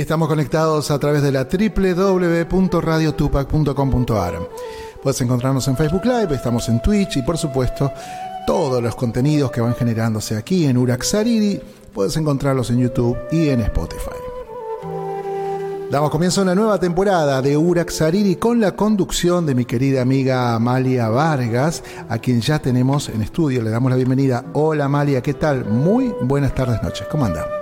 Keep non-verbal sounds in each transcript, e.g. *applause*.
Estamos conectados a través de la www.radiotupac.com.ar. Puedes encontrarnos en Facebook Live, estamos en Twitch y por supuesto todos los contenidos que van generándose aquí en Uraxariri puedes encontrarlos en YouTube y en Spotify. Damos comienzo a una nueva temporada de Uraxariri con la conducción de mi querida amiga Amalia Vargas, a quien ya tenemos en estudio. Le damos la bienvenida. Hola Amalia, ¿qué tal? Muy buenas tardes, noches. ¿Cómo anda?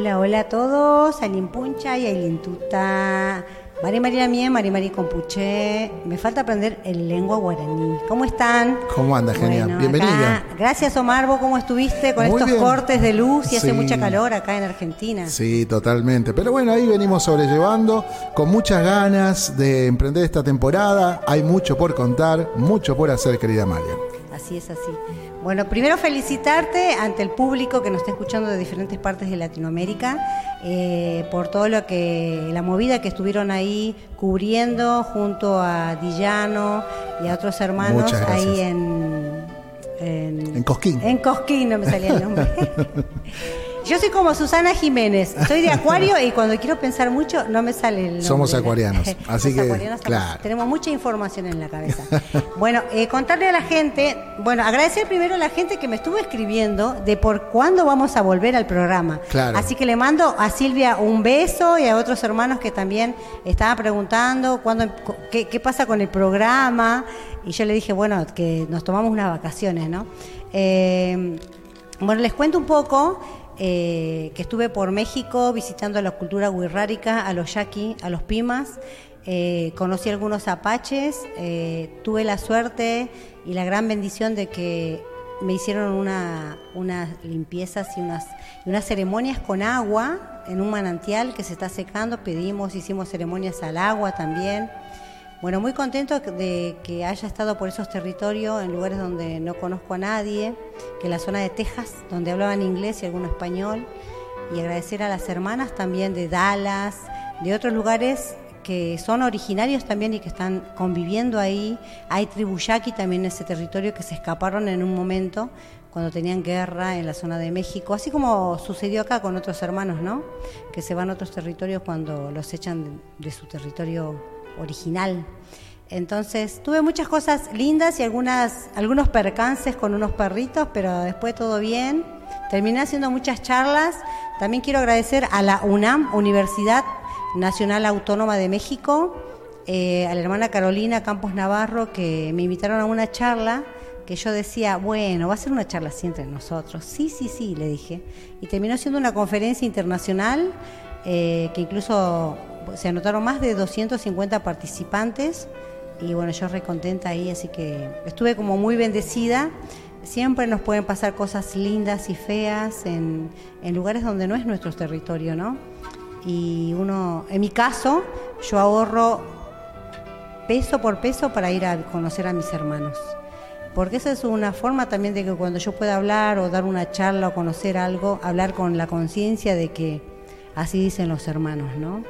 Hola, hola a todos. Puncha y Tuta. Mari María Mía, Mari Mari Compuche. Me falta aprender el lengua guaraní. ¿Cómo están? ¿Cómo anda, genial? Bienvenida. gracias, Omar. ¿Vos cómo estuviste con estos cortes de luz y hace mucha calor acá en Argentina? Sí, totalmente. Pero bueno, ahí venimos sobrellevando con muchas ganas de emprender esta temporada. Hay mucho por contar, mucho por hacer, querida María. Así es, así. Bueno, primero felicitarte ante el público que nos está escuchando de diferentes partes de Latinoamérica eh, por todo lo que, la movida que estuvieron ahí cubriendo junto a Dillano y a otros hermanos ahí en, en, en Cosquín. En Cosquín, no me salía el nombre. *laughs* Yo soy como Susana Jiménez, soy de Acuario y cuando quiero pensar mucho no me sale el nombre. Somos acuarianos, así que claro. tenemos mucha información en la cabeza. bueno, eh, contarle a la gente, bueno, agradecer primero a la gente que me estuvo escribiendo de por cuándo vamos a volver al programa. Claro. Así que le mando a Silvia un beso y a otros hermanos que también estaban preguntando cuándo, qué, qué pasa con el programa. Y yo le dije, bueno, que nos tomamos unas vacaciones, ¿no? Eh, bueno, les cuento un poco. Eh, que estuve por México visitando la cultura wixárika, a los yaqui, a los pimas. Eh, conocí algunos apaches, eh, tuve la suerte y la gran bendición de que me hicieron una, unas limpiezas y unas, unas ceremonias con agua en un manantial que se está secando. Pedimos, hicimos ceremonias al agua también. Bueno, muy contento de que haya estado por esos territorios, en lugares donde no conozco a nadie, que la zona de Texas, donde hablaban inglés y alguno español, y agradecer a las hermanas también de Dallas, de otros lugares que son originarios también y que están conviviendo ahí. Hay tribu yaqui también en ese territorio que se escaparon en un momento cuando tenían guerra en la zona de México, así como sucedió acá con otros hermanos, ¿no? Que se van a otros territorios cuando los echan de su territorio original. Entonces tuve muchas cosas lindas y algunas, algunos percances con unos perritos, pero después todo bien. Terminé haciendo muchas charlas. También quiero agradecer a la UNAM, Universidad Nacional Autónoma de México, eh, a la hermana Carolina Campos Navarro, que me invitaron a una charla que yo decía, bueno, va a ser una charla así entre nosotros. Sí, sí, sí, le dije. Y terminó siendo una conferencia internacional eh, que incluso se anotaron más de 250 participantes y bueno, yo recontenta ahí, así que estuve como muy bendecida. Siempre nos pueden pasar cosas lindas y feas en, lugares donde no es nuestro territorio, ¿no? Y uno, en mi caso, yo ahorro peso por peso para ir a conocer a mis hermanos. Porque esa es una forma también de que cuando yo pueda hablar o dar una charla o conocer algo, hablar con la conciencia de que así dicen los hermanos, ¿no?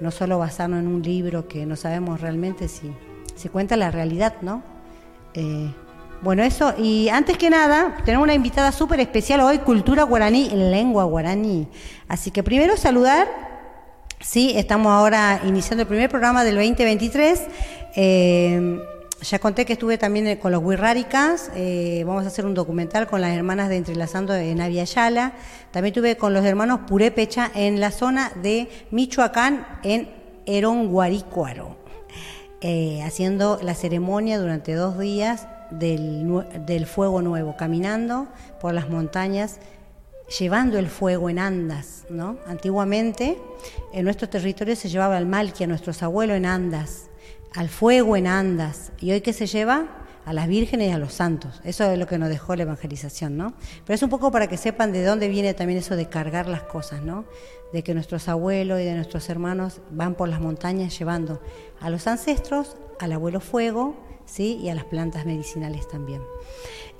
no solo basarnos en un libro que no sabemos realmente si se cuenta la realidad, ¿no? Eh, bueno, eso, y antes que nada, tenemos una invitada súper especial hoy, Cultura Guaraní, en lengua guaraní. Así que primero saludar, sí, estamos ahora iniciando el primer programa del 2023. Eh, ya conté que estuve también con los Wirráricas, eh, vamos a hacer un documental con las hermanas de Entrelazando en Aviala. También estuve con los hermanos Purépecha en la zona de Michoacán, en Eronguarícuaro, eh, haciendo la ceremonia durante dos días del, del fuego nuevo, caminando por las montañas llevando el fuego en andas, ¿no? Antiguamente en nuestro territorio se llevaba el malqui a nuestros abuelos en andas al fuego en andas. ¿Y hoy qué se lleva? A las vírgenes y a los santos. Eso es lo que nos dejó la evangelización, ¿no? Pero es un poco para que sepan de dónde viene también eso de cargar las cosas, ¿no? De que nuestros abuelos y de nuestros hermanos van por las montañas llevando a los ancestros, al abuelo fuego, ¿sí? Y a las plantas medicinales también.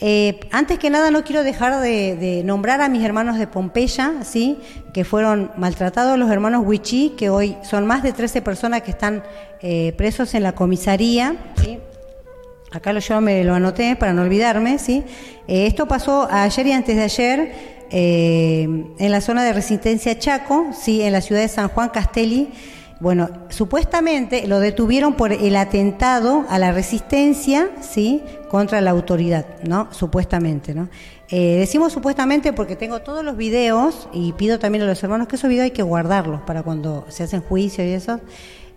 Eh, antes que nada, no quiero dejar de, nombrar a mis hermanos de Pompeya, ¿sí? que fueron maltratados, los hermanos Huichí, que hoy son más de 13 personas que están eh, presos en la comisaría. ¿sí? Acá lo, yo me lo anoté para no olvidarme. ¿sí? Eh, esto pasó ayer y antes de ayer. en la zona de resistencia Chaco, sí, en la ciudad de San Juan Castelli. Bueno, supuestamente lo detuvieron por el atentado a la resistencia, sí, contra la autoridad, ¿no? Supuestamente, ¿no? Eh, decimos supuestamente porque tengo todos los videos y pido también a los hermanos que esos videos hay que guardarlos para cuando se hacen juicios y eso.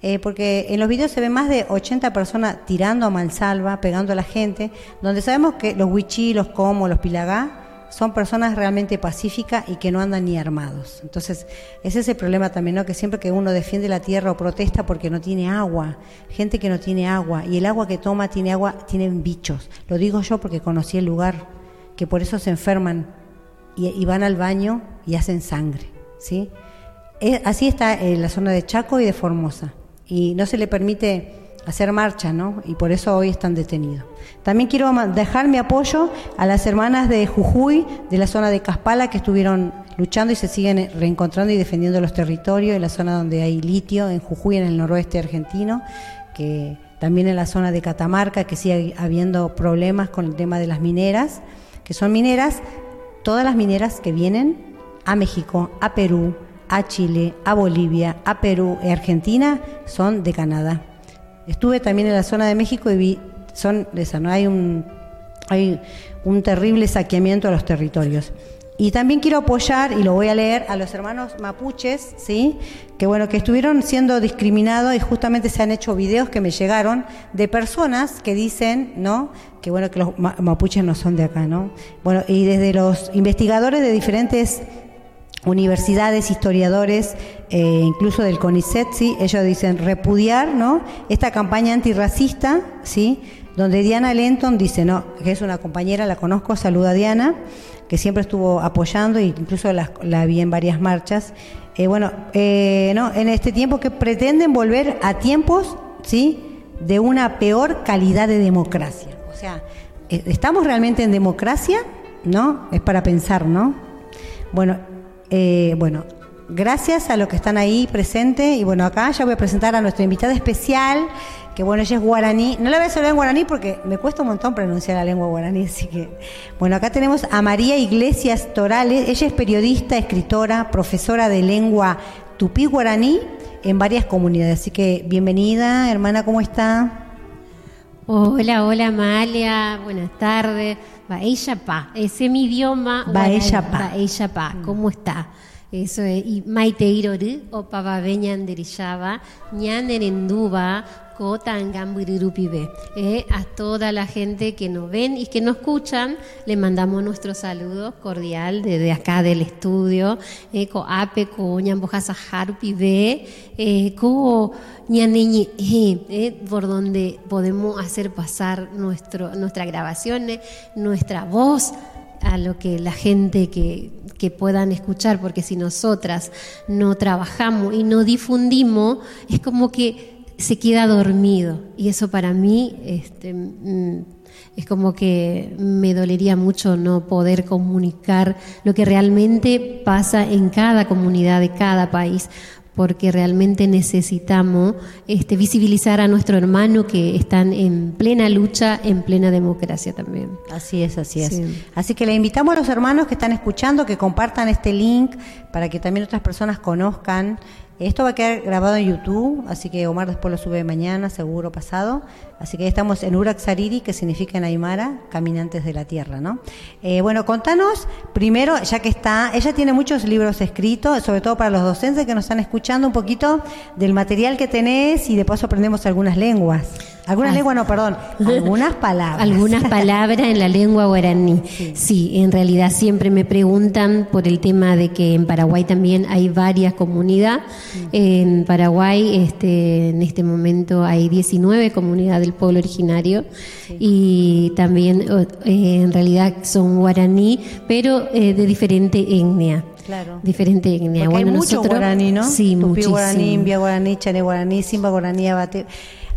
Eh, porque en los videos se ven más de 80 personas tirando a mansalva, pegando a la gente, donde sabemos que los wichí, los como, los pilagá, son personas realmente pacíficas y que no andan ni armados. Entonces, ese es el problema también, ¿no? Que siempre que uno defiende la tierra o protesta porque no tiene agua, gente que no tiene agua, y el agua que toma tiene agua, tienen bichos. Lo digo yo porque conocí el lugar, que por eso se enferman y, van al baño y hacen sangre, ¿sí? así está en la zona de Chaco y de Formosa y no se le permite hacer marcha, ¿no? Y por eso hoy están detenidos. También quiero dejar mi apoyo a las hermanas de Jujuy, de la zona de Caspala, que estuvieron luchando y se siguen reencontrando y defendiendo los territorios, en la zona donde hay litio, en Jujuy, en el noroeste argentino, que también en la zona de Catamarca, que sigue habiendo problemas con el tema de las mineras, que son mineras, todas las mineras que vienen a México, a Perú, a Chile, a Bolivia, a Perú y Argentina son de Canadá. Estuve también en la zona de México y vi, son esa, ¿no? Hay un, hay un terrible saqueamiento a los territorios. Y también quiero apoyar, y lo voy a leer, a los hermanos mapuches, ¿sí? Que bueno, que estuvieron siendo discriminados y justamente se han hecho videos que me llegaron de personas que dicen, ¿no? Que bueno, que los mapuches no son de acá, ¿no? Bueno, y desde los investigadores de diferentes universidades, historiadores, eh, incluso del CONICET, ¿sí? ellos dicen repudiar ¿no? esta campaña antirracista, ¿sí? donde Diana Lenton dice, no, que es una compañera, la conozco, saluda a Diana, que siempre estuvo apoyando e incluso la, vi en varias marchas. Eh, bueno, eh, no, en este tiempo que pretenden volver a tiempos ¿sí? de una peor calidad de democracia. O sea, ¿estamos realmente en democracia? ¿No? Es para pensar, ¿no? Bueno, bueno, gracias a los que están ahí presentes. Y bueno, acá ya voy a presentar a nuestra invitada especial, que bueno, ella es guaraní. No la voy a hablar en guaraní porque me cuesta un montón pronunciar la lengua guaraní, así que. Bueno, acá tenemos a María Iglesias Torales. Ella es periodista, escritora, profesora de lengua tupí guaraní en varias comunidades. Así que bienvenida, hermana, ¿cómo está? Hola, hola Amalia, buenas tardes. Pa, ese es mi idioma. Baella Pa, ¿cómo está? Eso es, y Maite Iroru, o Pavabeñan derishaba, ñan erenduba, eh, a toda la gente que nos ven y que nos escuchan, le mandamos nuestro saludo cordial desde acá del estudio. Eh, co co eh, co eh, por donde podemos hacer pasar nuestro, nuestras grabaciones, nuestra voz a lo que la gente que, que, puedan escuchar, porque si nosotras no trabajamos y no difundimos, es como que se queda dormido. Y eso para mí este, mm, es como que me dolería mucho no poder comunicar lo que realmente pasa en cada comunidad de cada país porque realmente necesitamos este, visibilizar a nuestro hermano que están en plena lucha, en plena democracia también. Así es, así es. Así que le invitamos a los hermanos que están escuchando que compartan este link para que también otras personas conozcan esto va a quedar grabado en YouTube, así que Omar después lo sube mañana, seguro pasado. Así que estamos en Urak Sariri, que significa en Aymara, caminantes de la tierra, ¿no? Eh, bueno, contanos primero, ya que está, ella tiene muchos libros escritos, sobre todo para los docentes que nos están escuchando, un poquito del material que tenés y de paso aprendemos algunas lenguas. Algunas lenguas, no, perdón, algunas palabras. algunas palabras en la lengua guaraní. Sí. en realidad siempre me preguntan por el tema de que en Paraguay también hay varias comunidades. En Paraguay, este, en este momento hay 19 comunidades del pueblo originario y también eh, en realidad son guaraní, pero eh, de diferente etnia. Claro. Diferente etnia. bueno, hay mucho guaraní, ¿no? Sí, Tupi muchísimo. guaraní, Imbia guaraní, Chane guaraní, Simba guaraní, Abate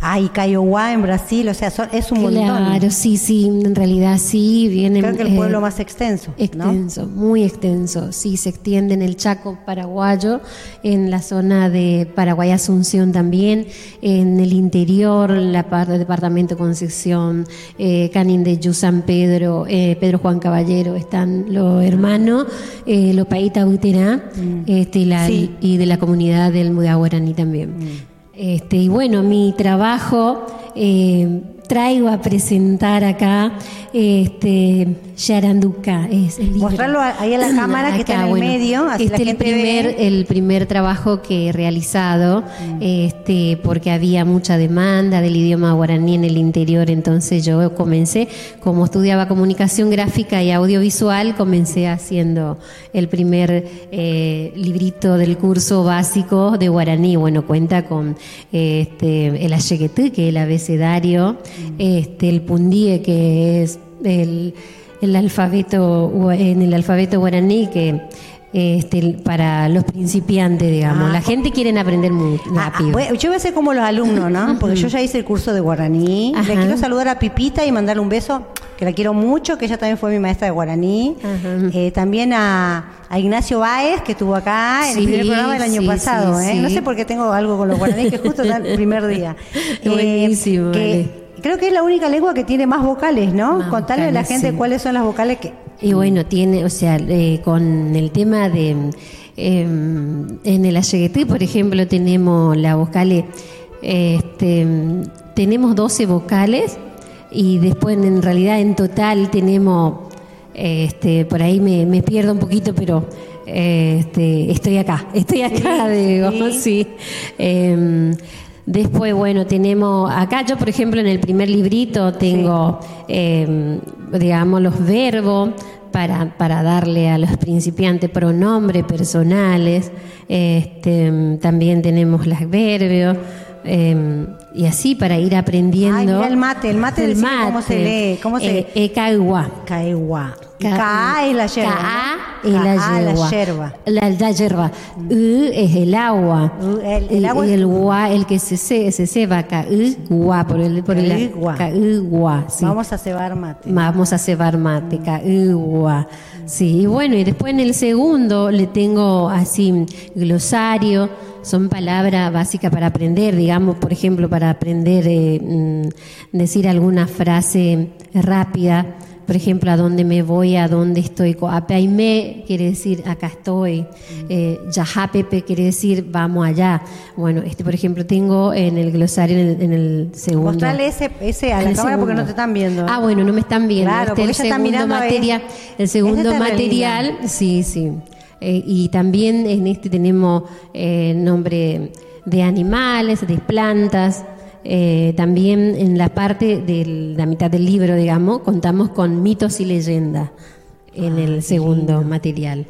hay Kaiowá en Brasil, o sea, es un montón. Claro, sí, sí, en realidad sí, vienen... Creo que el pueblo más extenso. Extenso, muy extenso, sí, se extiende en el Chaco paraguayo, en la zona de Paraguay Asunción también, en el interior, la parte del departamento Concepción, eh, Canin de Yu San Pedro, eh, Pedro Juan Caballero, están los hermanos, eh, los Paíta Uterá, mm. este, y de la comunidad del Mudaguaraní también. Mm. Este, y bueno, mi trabajo eh, traigo a presentar acá este, Yaranduca. Es el Mostrarlo ahí a la *clears throat* cámara que está en el medio. Así este es el primer, el primer trabajo que he realizado, mm. este, porque había mucha demanda del idioma guaraní en el interior, entonces yo comencé, como estudiaba comunicación gráfica y audiovisual, comencé haciendo el primer eh, librito del curso básico de guaraní. Bueno, cuenta con este, el ayeguetú, que es el abecedario. Este, el pundíe, que es el, el alfabeto en el alfabeto guaraní que este, para los principiantes, digamos. la ah, gente quiere aprender muy ah, rápido. yo voy a ser como los alumnos, ¿no? Porque yo ya hice el curso de guaraní. Le quiero saludar a Pipita y mandarle un beso, que la quiero mucho, que ella también fue mi maestra de guaraní. Eh, también a, Ignacio Báez, que estuvo acá en el primer programa del año pasado. ¿eh? No sé por qué tengo algo con los guaraní, que justo el primer día. *laughs* Buenísimo. Creo que es la única lengua que tiene más vocales, ¿no? Contarle a la gente cuáles son las vocales que... Y bueno, tiene, o sea, eh, con el tema de... Em, en el ayeguetí, por ejemplo, tenemos la vocales... Este, tenemos 12 vocales y después en realidad en total tenemos... Este, por ahí me, me pierdo un poquito, pero este, estoy acá, estoy acá, *laughs* digo, sí. Em, Después, bueno, tenemos acá, yo por ejemplo en el primer librito tengo, em, digamos, los verbos para, para, darle a los principiantes pronombres personales. Este, también tenemos las verbios. Em, y así para ir aprendiendo. el mate, el mate, el mate. ¿cómo se lee? ¿Cómo se eh, eh. Caigua. Ka es la yerba. Es la yerba. La, la yerba. U es el agua. el, el, agua y el gua, el que se, se, se ceba. Ka gua. Por el, por el, Ka gua. Sí. Vamos a cebar mate. Vamos a cebar mate. Ka gua. Sí, y bueno, y después en el segundo le tengo así glosario son palabras básicas para aprender, digamos, por ejemplo, para aprender eh, mm, decir alguna frase rápida por ejemplo, a dónde me voy, a dónde estoy. Apeaime quiere decir acá estoy. Eh, Yahapepe quiere decir vamos allá. Bueno, este por ejemplo tengo en el glosario en el, segundo. Mostrale ese, ese a la cámara porque no te están viendo. Ah, bueno, no me están viendo. Claro, este el segundo material, el segundo material, sí, sí. Eh, y también en este tenemos eh, nombre de animales, de plantas. Eh, también en la parte de la mitad del libro, digamos, contamos con mitos y leyendas en ah, el segundo material.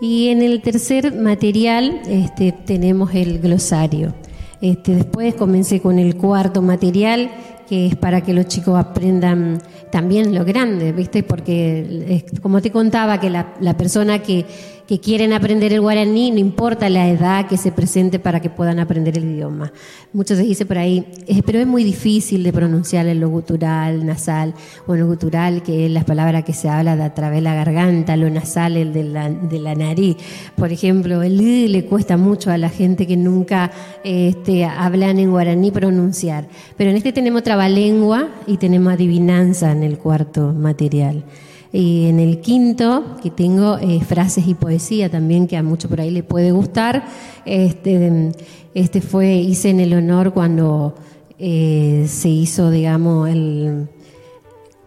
Y en el tercer material este, tenemos el glosario. Este, después comencé con el cuarto material, que es para que los chicos aprendan también lo grande, ¿viste? Porque, como te contaba, que la, la persona que que quieren aprender el guaraní, no importa la edad que se presente para que puedan aprender el idioma. Muchos se dice por ahí, pero es muy difícil de pronunciar el lo gutural, nasal, o el gutural, que es la palabra que se habla de a través de la garganta, lo nasal, el de la, de la nariz. Por ejemplo, el le cuesta mucho a la gente que nunca este, hablan en guaraní pronunciar. Pero en este tenemos trabalengua y tenemos adivinanza en el cuarto material. Y en el quinto, que tengo eh, frases y poesía también, que a mucho por ahí le puede gustar. Este, este fue, hice en el honor cuando eh, se hizo, digamos, el,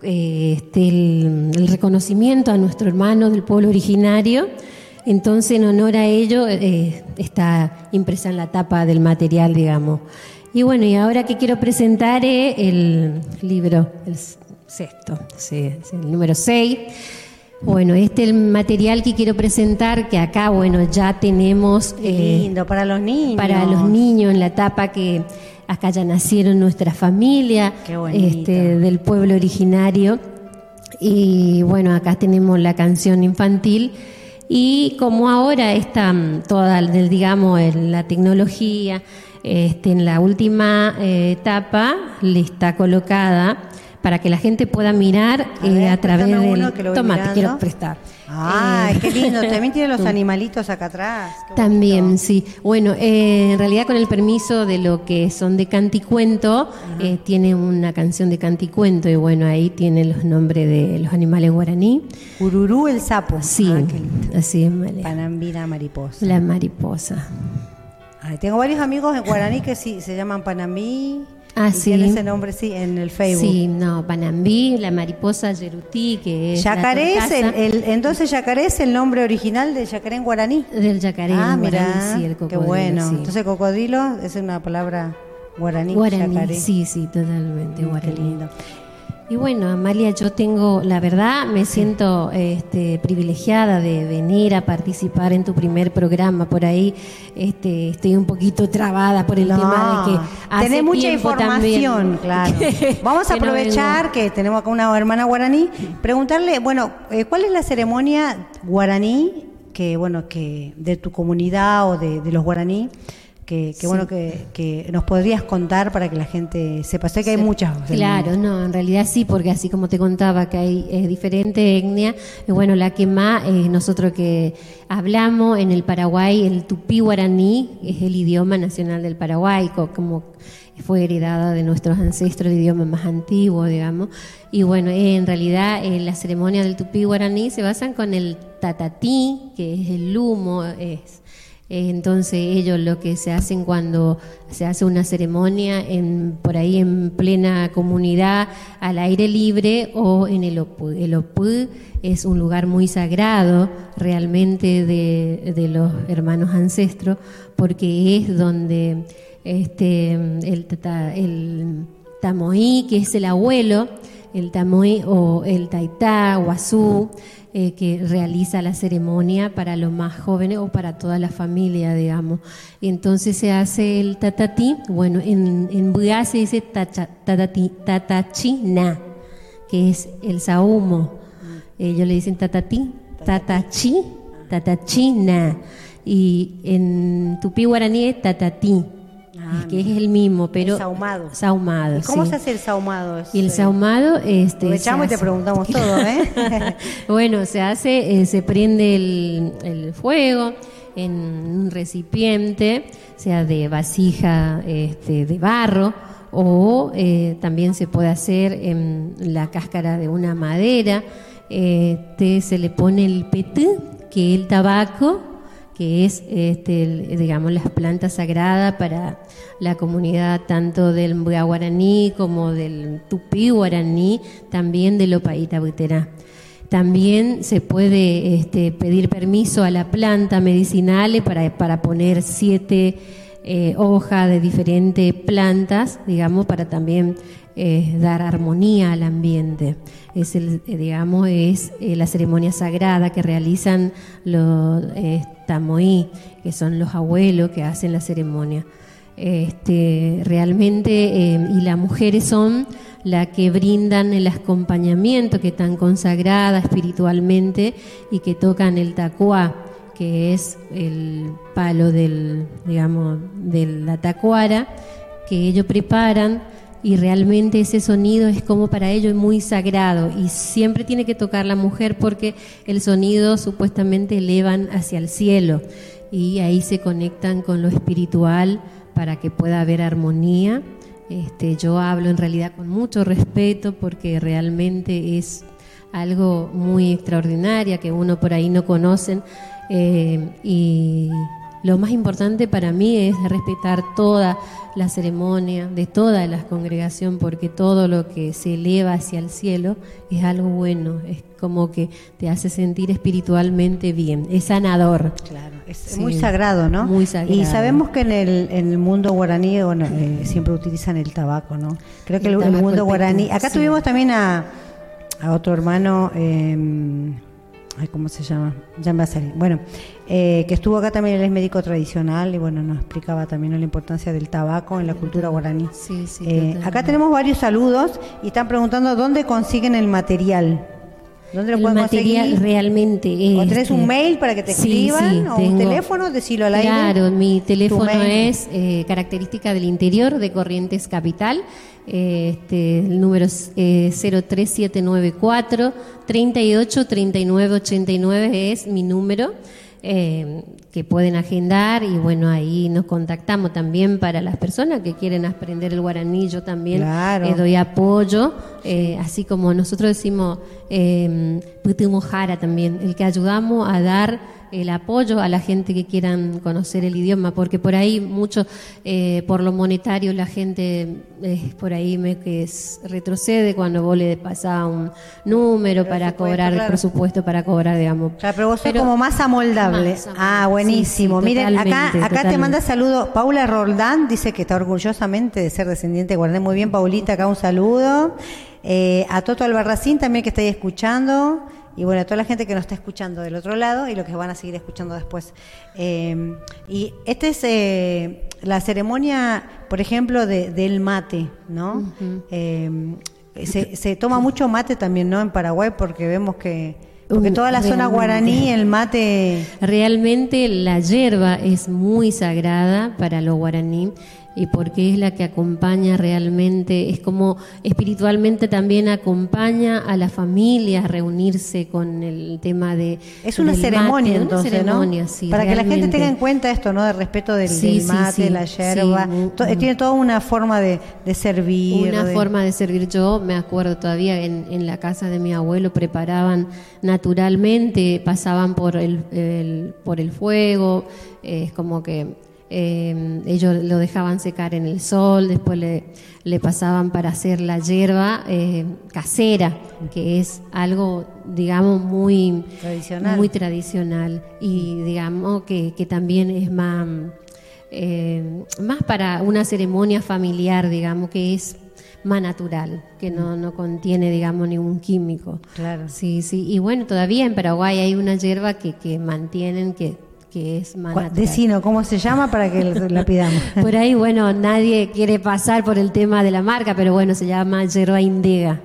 eh, este, el, reconocimiento a nuestro hermano del pueblo originario. Entonces, en honor a ello, está impresa en la tapa del material, digamos. Y bueno, y ahora que quiero presentar el libro, sexto, sí, el número 6. Bueno, este es el material que quiero presentar, que acá, bueno, ya tenemos... Eh, lindo, para los niños. Para los niños, en la etapa que acá ya nacieron nuestra familia, este, del pueblo originario. Y bueno, acá tenemos la canción infantil. Y como ahora está mm, toda, digamos, la tecnología, este, en la última eh, etapa le está colocada para que la gente pueda mirar A eh, a través voy Toma, te quiero prestar. Ay, Eh, qué lindo. *laughs* También tiene los animalitos acá atrás. También, sí. Bueno, eh, en realidad con el permiso de lo que son de canticuento, eh, tiene una canción de canticuento y bueno, ahí tiene los nombres de los animales guaraní. Ururú el sapo. Sí, Ah, qué lindo. así es, María. Panambira mariposa. La mariposa. Ay, tengo varios amigos en guaraní que sí se llaman Panambí. Ah, sí. tiene ese nombre, sí, en el Facebook. Sí, no, Panambí, la mariposa yerutí, que es Yacaré es el, el- entonces Yacaré es el nombre original de Yacaré en guaraní. del yacaré. ah, en mira, guaraní, sí, el qué cocodrilo, bueno. sí. Entonces cocodrilo es una palabra guaraní. guaraní, yacaré. sí, sí, totalmente Mm, guaraní. Qué lindo. Y bueno, Amalia, yo tengo, la verdad, me siento este, privilegiada de venir a participar en tu primer programa. Por ahí este, estoy un poquito trabada por el No, tema de que hace tenés mucha información, *laughs* también claro. que- Vamos a que aprovechar que tenemos acá una hermana guaraní, preguntarle, bueno, eh, ¿cuál es la ceremonia guaraní que, bueno, que de tu comunidad o de, de los guaraní? Que, que, bueno, que, que nos podrías contar para que la gente sepa. Sé que hay muchas. Claro, no, en realidad sí, porque así como te contaba que hay eh, diferente etnia, eh, bueno, la que más eh, nosotros que hablamos en el Paraguay, el tupí guaraní es el idioma nacional del Paraguay, co- como fue heredada de nuestros ancestros, el idioma más antiguo, digamos. Y bueno, eh, en realidad eh, la ceremonia del tupí guaraní se basan con el tatatí, que es el humo, es Entonces ellos lo que se hacen cuando se hace una ceremonia por ahí en plena comunidad al aire libre o en el Opú. El es un lugar muy sagrado realmente de, los hermanos ancestros porque es donde este, el, el tamoí, que es el abuelo, el tamoí o el taitá, guazú, eh, que realiza la ceremonia para los más jóvenes o para toda la familia, digamos. Y entonces se hace el tatatí, bueno, en, en Bugá se dice tacha- tatatí, tatachina, que es el sahumo. Ellos le dicen tatatí, tatachi, tatachina. Y en tupí guaraní es tatatí, Ah, que es el mismo, pero... sahumado. Sahumado, ¿Y ¿Cómo sí. se hace el sahumado? Y el sahumado, este, Aprovechamos y te preguntamos todo, ¿eh? *laughs* bueno, se hace, eh, se prende el, el fuego en un recipiente, sea de vasija este, de barro, o eh, también se puede hacer en la cáscara de una madera. Este, se le pone el petú, que es el tabaco, que es este, digamos las plantas sagradas para la comunidad tanto del guaraní como del tupí guaraní, también del Opaíta Buterá. También se puede este, pedir permiso a la planta medicinal para, para poner siete eh, hojas de diferentes plantas, digamos, para también eh, dar armonía al ambiente. Es el, eh, digamos, es eh, la ceremonia sagrada que realizan los eh, tamoí, que son los abuelos que hacen la ceremonia. Este, realmente, eh, y las mujeres son las que brindan el acompañamiento, que están consagradas espiritualmente y que tocan el tacuá, que es el palo del, digamos, de la tacuara, que ellos preparan y realmente ese sonido es como para ellos muy sagrado y siempre tiene que tocar la mujer porque el sonido supuestamente elevan hacia el cielo y ahí se conectan con lo espiritual para que pueda haber armonía. Este, yo hablo en realidad con mucho respeto porque realmente es algo muy extraordinario que uno por ahí no conocen eh, y lo más importante para mí es respetar toda la ceremonia de toda la congregación porque todo lo que se eleva hacia el cielo es algo bueno, es como que te hace sentir espiritualmente bien, es sanador. Claro, es Sí, muy sagrado, ¿no? muy sagrado. Y sabemos que en el, en el mundo guaraní, bueno, eh, siempre utilizan el tabaco, ¿no? Creo que El el, mundo guaraní. Acá sí. tuvimos también a, a otro hermano, eh, ay, ¿cómo se llama? Ya me va a salir. Bueno, eh, que estuvo acá también, él es médico tradicional y bueno, nos explicaba también la importancia del tabaco en la cultura guaraní. Sí, sí, Eh, acá tenemos varios saludos y están preguntando dónde consiguen el material. ¿Dónde lo el pueden material conseguir? realmente ¿O tenés este, un mail para que te sí, escriban? sí, ¿O un teléfono? Decilo al aire. Claro, mi teléfono es eh, característica del interior de Corrientes Capital. Eh, este, el número es eh, 03794 38 39 89 es mi número. eh, que pueden agendar y bueno ahí nos contactamos también para las personas que quieren aprender el guaraní yo también Claro. eh, doy apoyo eh, así como nosotros decimos eh, Putumojara también el que ayudamos a dar el apoyo a la gente que quieran conocer el idioma, porque por ahí mucho, eh, por lo monetario, la gente eh, por ahí me que es- retrocede cuando vos le pasás un número para cobrar, claro. el presupuesto para cobrar, digamos. Claro, pero vos sos Pero- como más amoldable. Más. Ah, buenísimo. Sí, sí, Miren, acá, totalmente, acá te manda saludo Paula Roldán, dice que está orgullosamente de ser descendiente de Guaraní. Muy bien, Paulita, acá un saludo. Eh, a Toto Albarracín también que está ahí escuchando. Y bueno, a toda la gente que nos está escuchando del otro lado y los que van a seguir escuchando después. Eh, y esta es eh, la ceremonia, por ejemplo, de, del mate, ¿no? Eh, se, se toma mucho mate también, ¿no? En Paraguay porque vemos que... Porque toda la zona guaraní, el mate... Realmente la hierba es muy sagrada para los guaraní y porque es la que acompaña realmente, es como espiritualmente también acompaña a la familia a reunirse con el tema de... Es una del mate, ceremonia, una entonces, ceremonia, ¿no? sí, Para que la gente tenga en cuenta esto, ¿no? De respeto del, Sí, del sí, mate, sí, la yerba. To-. Tiene toda una forma de, de servir. Una de- forma de servir. Yo me acuerdo todavía en, en la casa de mi abuelo preparaban naturalmente, pasaban por el, el- por el fuego, eh, es como que eh, ellos lo dejaban secar en el sol, después le, le pasaban para hacer la hierba eh, casera, que es algo, digamos, muy Tradicional. muy tradicional y digamos que, que también es más eh, más para una ceremonia familiar, digamos, que es más natural, que no, no contiene, digamos, ningún químico. Claro. Sí, sí. Y bueno, todavía en Paraguay hay una hierba que, que mantienen que, que es natural. Decino, ¿cómo se llama para que la pidamos? *laughs* Por ahí, bueno, nadie quiere pasar por el tema de la marca, pero bueno, se llama hierba indega.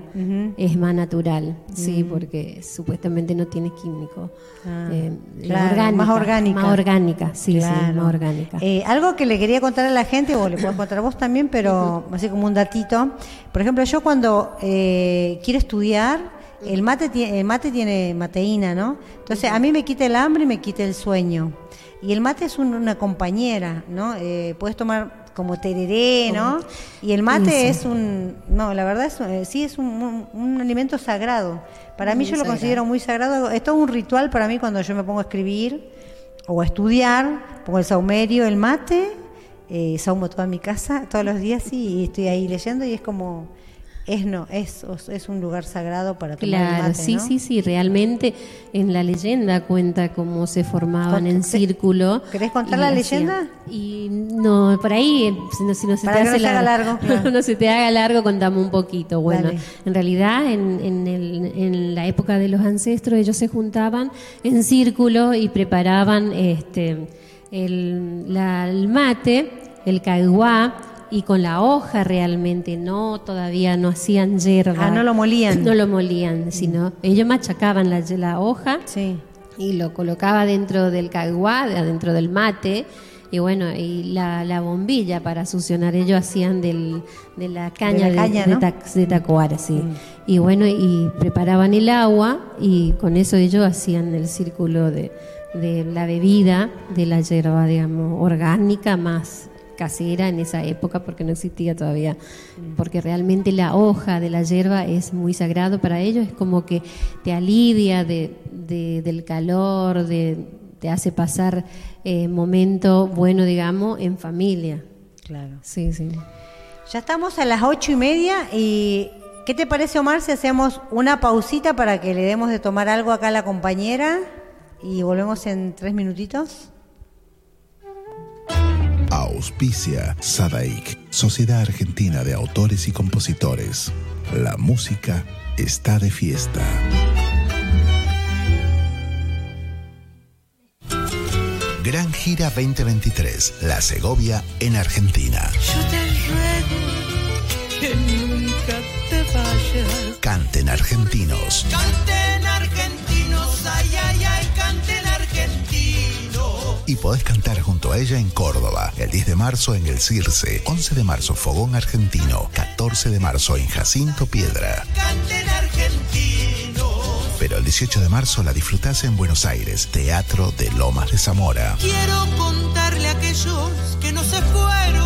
Es más natural, sí, porque supuestamente no tiene químico. Ah, Eh, claro, más orgánica. Más orgánica, sí, sí, Claro. más orgánica. Eh, algo que le quería contar a la gente, o le puedo contar a vos también, pero así como un datito. Por ejemplo, yo cuando eh, quiero estudiar, el mate, el mate tiene mateína, ¿no? Entonces, a mí me quita el hambre y me quita el sueño. Y el mate es un- una compañera, ¿no? Eh, puedes tomar como tereré, ¿no? Y el mate es un, no, la verdad es, eh, sí es un, un- un alimento sagrado. Para mí yo lo considero muy sagrado. Es todo un ritual para mí cuando yo me pongo a escribir o a estudiar, pongo el saumerio, el mate, eh, saumo toda mi casa todos los días sí, y estoy ahí leyendo y es como, es no, es, es un lugar sagrado para tomar el Claro, mate, sí, ¿no? sí, sí, realmente en la leyenda cuenta cómo se formaban en círculo. ¿Querés contar la leyenda? Y no, por ahí, si no, si no se Para te no hace haga largo, *laughs* claro. no se te haga largo, contamos un poquito. Bueno, Dale. en realidad en, en, el- en la época de los ancestros ellos se juntaban en círculo y preparaban este el, la- el mate, el caiguá, y con la hoja realmente, no todavía no hacían hierba. Ah, no lo molían. No lo molían, sino ellos machacaban la, la hoja Sí. y lo colocaba dentro del caguá, dentro del mate. Y bueno, y la, la bombilla para succionar, ellos hacían del, de la caña De la caña, de, ¿no? tac- de tacuara, sí. Y bueno, y preparaban el agua y con eso ellos hacían el círculo de, de la bebida, de la hierba, digamos, orgánica más casera en esa época porque no existía todavía porque realmente la hoja de la hierba es muy sagrado para ellos es como que te alivia de, de- del calor de, te hace pasar eh, momento bueno digamos en familia Claro. sí sí Ya estamos a las ocho y media y ¿qué te parece Omar si hacemos una pausita para que le demos de tomar algo acá a la compañera y volvemos en tres minutitos? Auspicia Sadaik, Sociedad Argentina de Autores y Compositores. La música está de fiesta. Gran Gira 2023, La Segovia en Argentina. Yo te ruego que nunca te vayas. Canten argentinos. Canten podés cantar junto a ella en Córdoba, el 10 de marzo en el Circe, 11 de marzo Fogón Argentino, 14 de marzo en Jacinto Piedra. Canten argentino. Pero el 18 de marzo la disfrutás en Buenos Aires, Teatro de Lomas de Zamora. Quiero contarle a aquellos que no se fueron,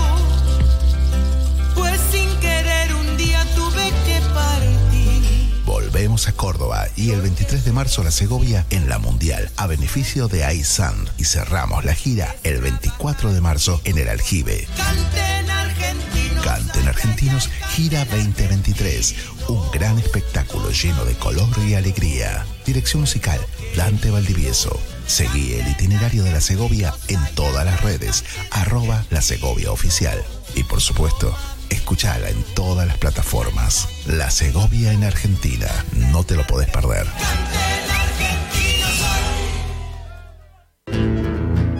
A Córdoba y el 23 de marzo a la Segovia en la Mundial a beneficio de iSand y cerramos la gira el 24 de marzo en el Aljibe. Canten argentinos. Canten Argentinos Gira 2023, un gran espectáculo lleno de color y alegría. Dirección musical Dante Valdivieso. Seguí el itinerario de la Segovia en todas las redes, arroba la Segovia Oficial. Y por supuesto, escuchala en todas las plataformas. La Segovia en Argentina, no te lo podés perder.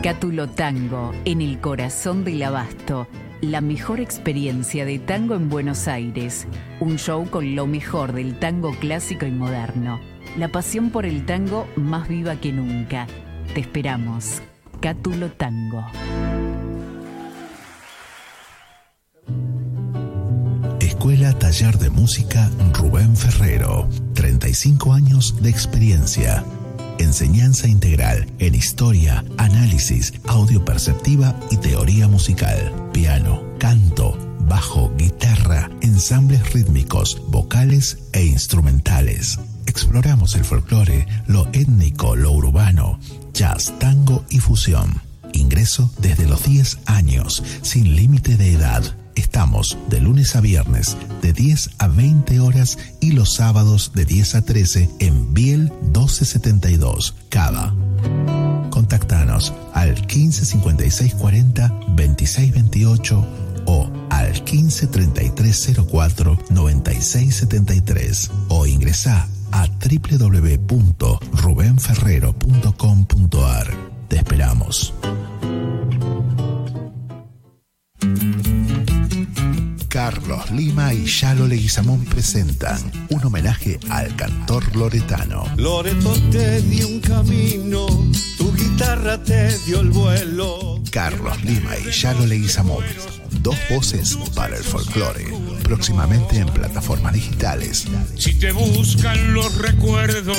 Cátulo Tango, en el corazón del abasto. La mejor experiencia de tango en Buenos Aires. Un show con lo mejor del tango clásico y moderno. La pasión por el tango más viva que nunca. Te esperamos. Cátulo Tango. Escuela Taller de Música Rubén Ferrero. 35 años de experiencia. Enseñanza integral en historia, análisis, audio perceptiva y teoría musical. Piano, canto, bajo, guitarra, ensambles rítmicos, vocales e instrumentales. Exploramos el folclore, lo étnico, lo urbano, jazz, tango y fusión. Ingreso desde los 10 años, sin límite de edad. Estamos de lunes a viernes de 10 a 20 horas y los sábados de 10 a 13 en Biel 1272, Cava. Contactanos al 15 56 40 26 28 o al 15 33 04 96 73 o ingresa a www.rubenferrero.com.ar. Te esperamos. Carlos Lima y Yalo Leguizamón presentan un homenaje al cantor loretano. Loreto te dio un camino, tu guitarra te dio el vuelo. Carlos Lima y Yalo Leguizamón. Dos voces para el folclore. Próximamente en plataformas digitales. Si te buscan los recuerdos,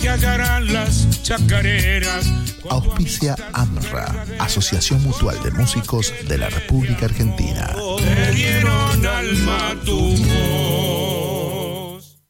te hallarán las chacareras. Auspicia AMRA, Asociación Mutual de Músicos de la República Argentina. Te dieron alma tu voz.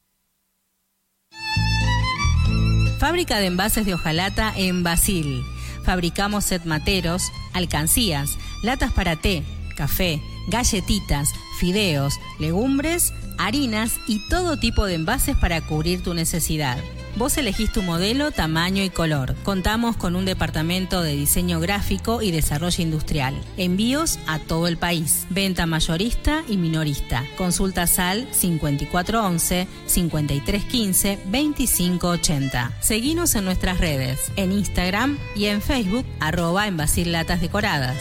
Fábrica de envases de hojalata en Basil. Fabricamos set materos, alcancías, latas para té, café, galletitas, fideos, legumbres, harinas y todo tipo de envases para cubrir tu necesidad. Vos elegís tu modelo, tamaño y color. Contamos con un departamento de diseño gráfico y desarrollo industrial. Envíos a todo el país. Venta mayorista y minorista. Consulta SAL 5411 5315 2580. Seguinos en nuestras redes, en Instagram y en Facebook, arroba en Decoradas.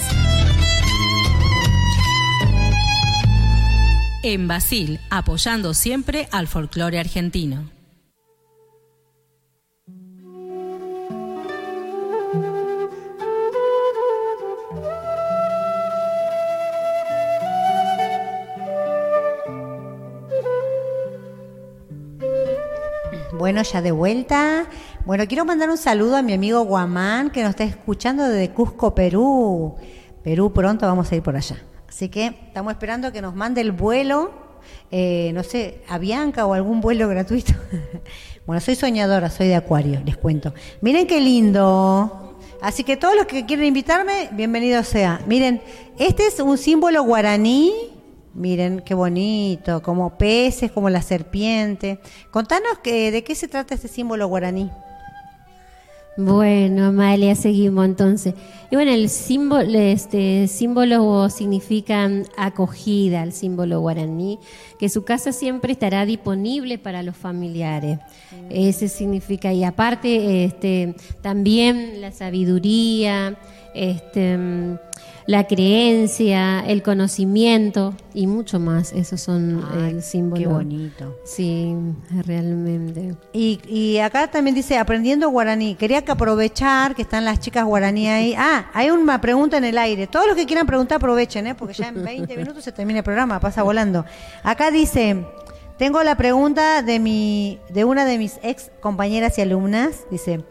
En Basil, apoyando siempre al folclore argentino. Bueno, ya de vuelta. Bueno, quiero mandar un saludo a mi amigo Guamán que nos está escuchando desde Cusco, Perú. Perú, pronto vamos a ir por allá. Así que estamos esperando que nos mande el vuelo, eh, no sé, a Bianca o algún vuelo gratuito. *laughs* bueno, soy soñadora, soy de Acuario, les cuento. Miren qué lindo. Así que todos los que quieren invitarme, bienvenido sea. Miren, este es un símbolo guaraní. Miren qué bonito, como peces, como la serpiente. Contanos que, de qué se trata este símbolo guaraní. Bueno, Amalia, seguimos entonces. Y bueno, el símbolo, este símbolo significa acogida, el símbolo guaraní, que su casa siempre estará disponible para los familiares. Ese significa, y aparte, este, también la sabiduría, este, la creencia, el conocimiento y mucho más. Esos son Ay, el símbolo. Qué bonito. Sí, realmente. Y, y acá también dice aprendiendo guaraní. Quería que aprovechar que están las chicas guaraní ahí. Ah, hay una pregunta en el aire. Todos los que quieran preguntar aprovechen, ¿eh? porque ya en 20 minutos se termina el programa, pasa volando. Acá dice, tengo la pregunta de mi, de una de mis ex compañeras y alumnas. Dice,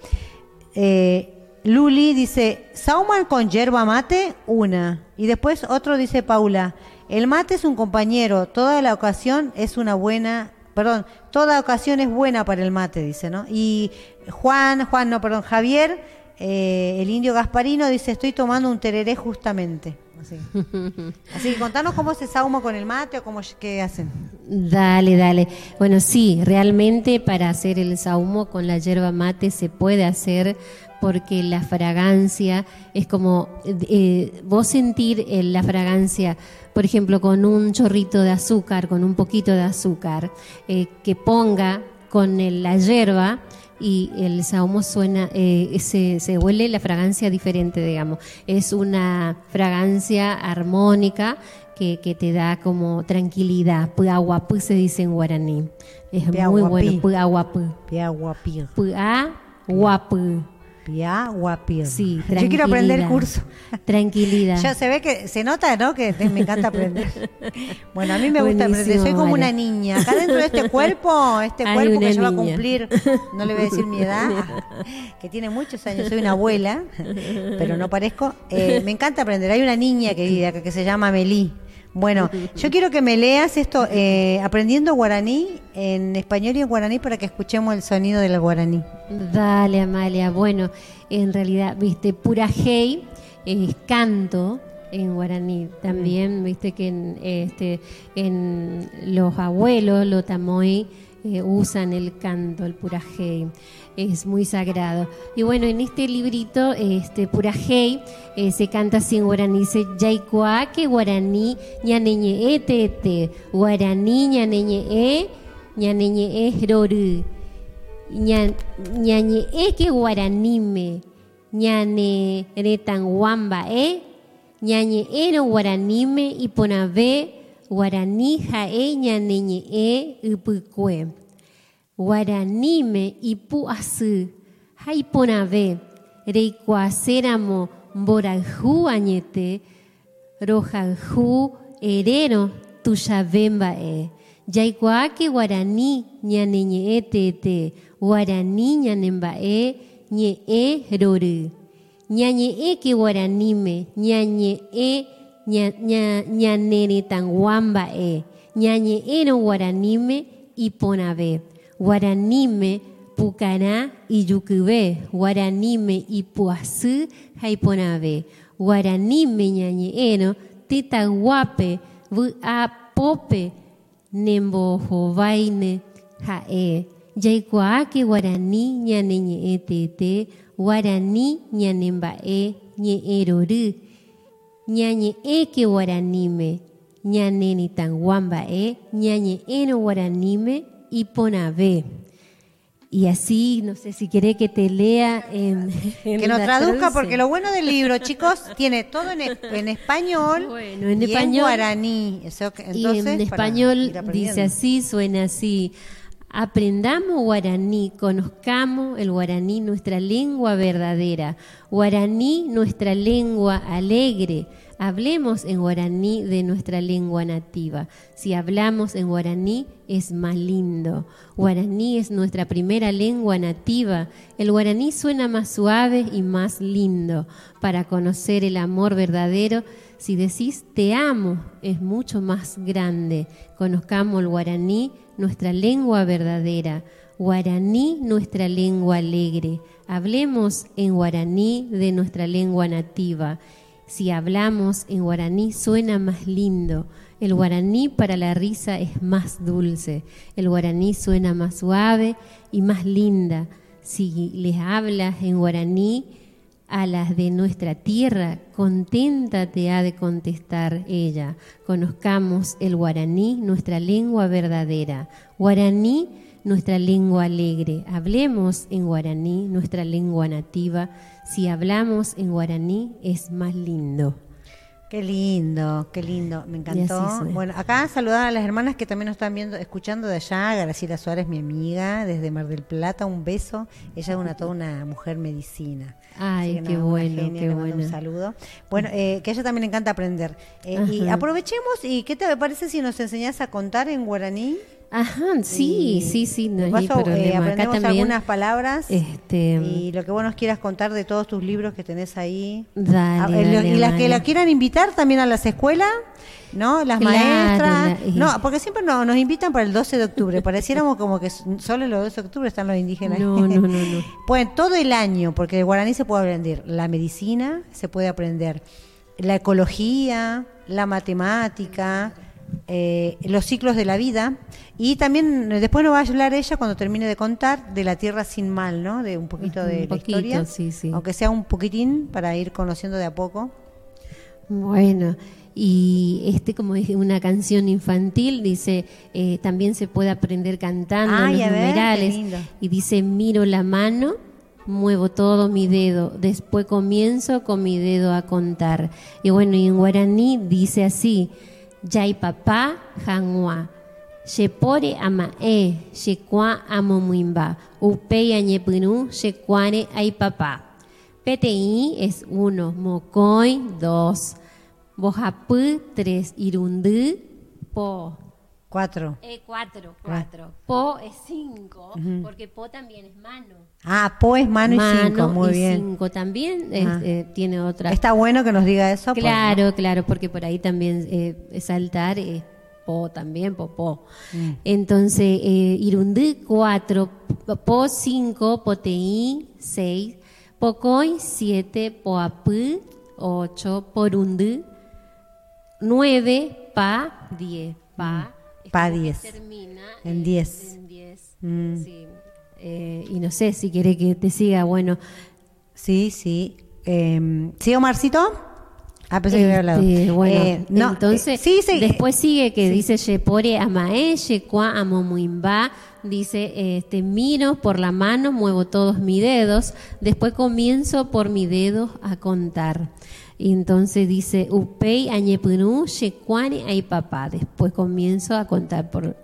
eh, Luli dice, ¿sauman con yerba mate? Una. Y después otro dice Paula, el mate es un compañero, toda la ocasión es una buena, perdón, toda ocasión es buena para el mate, dice, ¿no? Y Juan, Juan, no, perdón, Javier, eh, el indio Gasparino dice, estoy tomando un tereré justamente. Así, *laughs* Así que contanos cómo se sauma con el mate o cómo, qué hacen. Dale, dale. Bueno, sí, realmente para hacer el saumo con la yerba mate se puede hacer porque la fragancia es como eh, vos sentir eh, la fragancia, por ejemplo, con un chorrito de azúcar, con un poquito de azúcar, eh, que ponga con el- la yerba y el saumo suena, eh, se, se huele la fragancia diferente, digamos. Es una fragancia armónica que, que te da como tranquilidad. Puahuapú se dice en guaraní. Es muy bueno, puahuapú. Piahuapí. Sí, Yo quiero aprender el curso. Tranquilidad. *laughs* Ya se ve que se nota, ¿no? Que me encanta aprender. *laughs* Bueno, a mí me gusta aprender. Soy como una niña. Acá dentro de este *laughs* cuerpo, este Hay cuerpo que ya va a cumplir, no le voy a decir mi edad, que tiene muchos años. Soy una abuela, pero no parezco. Eh, me encanta aprender. Hay una niña que vive acá que se llama Melí. Bueno, yo *laughs* quiero que me leas esto, eh, aprendiendo guaraní en español y en guaraní para que escuchemos el sonido del guaraní. Dale, Amalia. Bueno, en realidad, viste, Purajei es canto en guaraní. También, viste que en, este, en los abuelos, los tamoy, eh, usan el canto, el Purajei. Es muy sagrado. Y bueno, en este librito, este Purajei, eh, se canta así en guaraní. Dice, Yaikuake guaraní, ñaneñe e tete, guaraní ñaneñe e, ñaneñe e roru. Ña- ñañe e que guaranime, ñane retanguamba e, ñañe e no guaranime y ponave guaraní jae ñaneñe e upukue. Guaranime y puasu, jai ponave, reikuaceramo mboraju añete, rojanju erero tuyavemba e. Yaikuake guaraní ñaneñe e tete, guaraní ñanemba e, ñe e roru. Ñañe e que guaranime, ñañe e ña- ña- ñanere tanguamba e, ñañe e no guaranime y ponave. Guaranime pucará y yucubé, guaranime y puasú jaiponave. Guaranime ñañe e que guaranime, ñaneni tanguamba e, ñañe eno guaranime y ponave. Y así, no sé si quiere que te lea en, *laughs* en Que la traduzca, porque lo bueno del libro, chicos, tiene todo en, es- en español *laughs* Bueno, en y español. en guaraní. Y en español dice así, suena así. Aprendamos guaraní, conozcamos el guaraní, nuestra lengua verdadera. Guaraní, nuestra lengua alegre. Hablemos en guaraní de nuestra lengua nativa. Si hablamos en guaraní es más lindo. Guaraní es nuestra primera lengua nativa. El guaraní suena más suave y más lindo. Para conocer el amor verdadero, si decís te amo, es mucho más grande. Conozcamos el guaraní, nuestra lengua verdadera. Guaraní, nuestra lengua alegre. Hablemos en guaraní de nuestra lengua nativa. Si hablamos en guaraní suena más lindo. El guaraní para la risa es más dulce. El guaraní suena más suave y más linda. Si les hablas en guaraní a las de nuestra tierra, contenta te ha de contestar ella. Conozcamos el guaraní, nuestra lengua verdadera. Guaraní, nuestra lengua alegre. Hablemos en guaraní, nuestra lengua nativa. Si hablamos en guaraní es más lindo. Qué lindo, qué lindo, me encantó. Bueno, acá saludar a las hermanas que también nos están viendo, escuchando de allá. Graciela Suárez, mi amiga, desde Mar del Plata, un beso. Ella es una toda una mujer medicina. Ay, qué bueno, genia, qué bueno. Un saludo. Bueno, eh, que a ella también le encanta aprender. Eh, y aprovechemos, ¿y qué te parece si nos enseñás a contar en guaraní? Ajá, sí, sí, sí, no hay paso, eh. Acá aprendemos también. algunas palabras. Este, y lo que vos nos quieras contar de todos tus libros que tenés ahí. Dale, Ah, eh, dale, y las que la quieran invitar también a las escuelas, ¿no? Las Claro, maestras. la- y- No, porque siempre no- nos invitan para el 12 de octubre. Pareciéramos como que solo el 12 de octubre están los indígenas. No, no, no, no. *laughs* Pueden todo el año, porque el guaraní se puede aprender la medicina, se puede aprender la ecología, la matemática, eh, los ciclos de la vida. Y también después nos va a hablar ella cuando termine de contar de la tierra sin mal, ¿no? De un poquito de Un la poquito, historia. sí, sí. Aunque sea un poquitín para ir conociendo de a poco. Bueno, y este como es una canción infantil, dice, eh, también se puede aprender cantando Ay, los a ver, qué numerales. lindo. Y dice, miro la mano, muevo todo mi dedo, después comienzo con mi dedo a contar. Y bueno, y en guaraní dice así, Yay papá, janua. Shepore ama e, shekwa amo muimba. Upei añepinu, shekware ay papá. PTI es 1, Mocoy 2, Bojapú 3, Irundú, Po. Cuatro. Eh, 4, 4. Po es 5, porque Po también es mano. Ah, Po es mano, y cinco, muy y bien. cinco también es- Ah. eh, tiene otra. Está bueno que nos diga eso. Claro, claro, porque por ahí también eh, saltar es po también, popó. Mm. Entonces, eh, Irundú 4, po 5, poteí 6, pocoy 7, poapú 8, porundú 9, pa 10, pa. Mm. Pa como que 10. Termina En 10. En 10. Mm. Sí. Eh, y no sé si quiere que te siga, bueno. Sí, sí. Eh, ¿Sí, Omarcito? Ah, pensé que había hablado. Este, bueno, Eh, no, entonces eh, sí, sí, después sigue que sí. dice Yepore amae, Yekua amomuimba, dice este miro por la mano, muevo todos mis dedos, después comienzo por mis dedos a contar. Y entonces dice Upei ay papá, después comienzo a contar por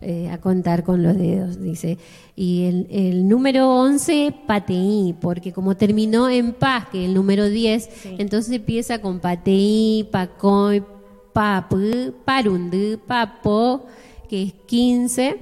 eh, a contar con los dedos, dice. Y el, el número 11, pateí, porque como terminó en paz, que el número 10, entonces empieza con pateí, pacoy, papu, parundú, papo, que es 15,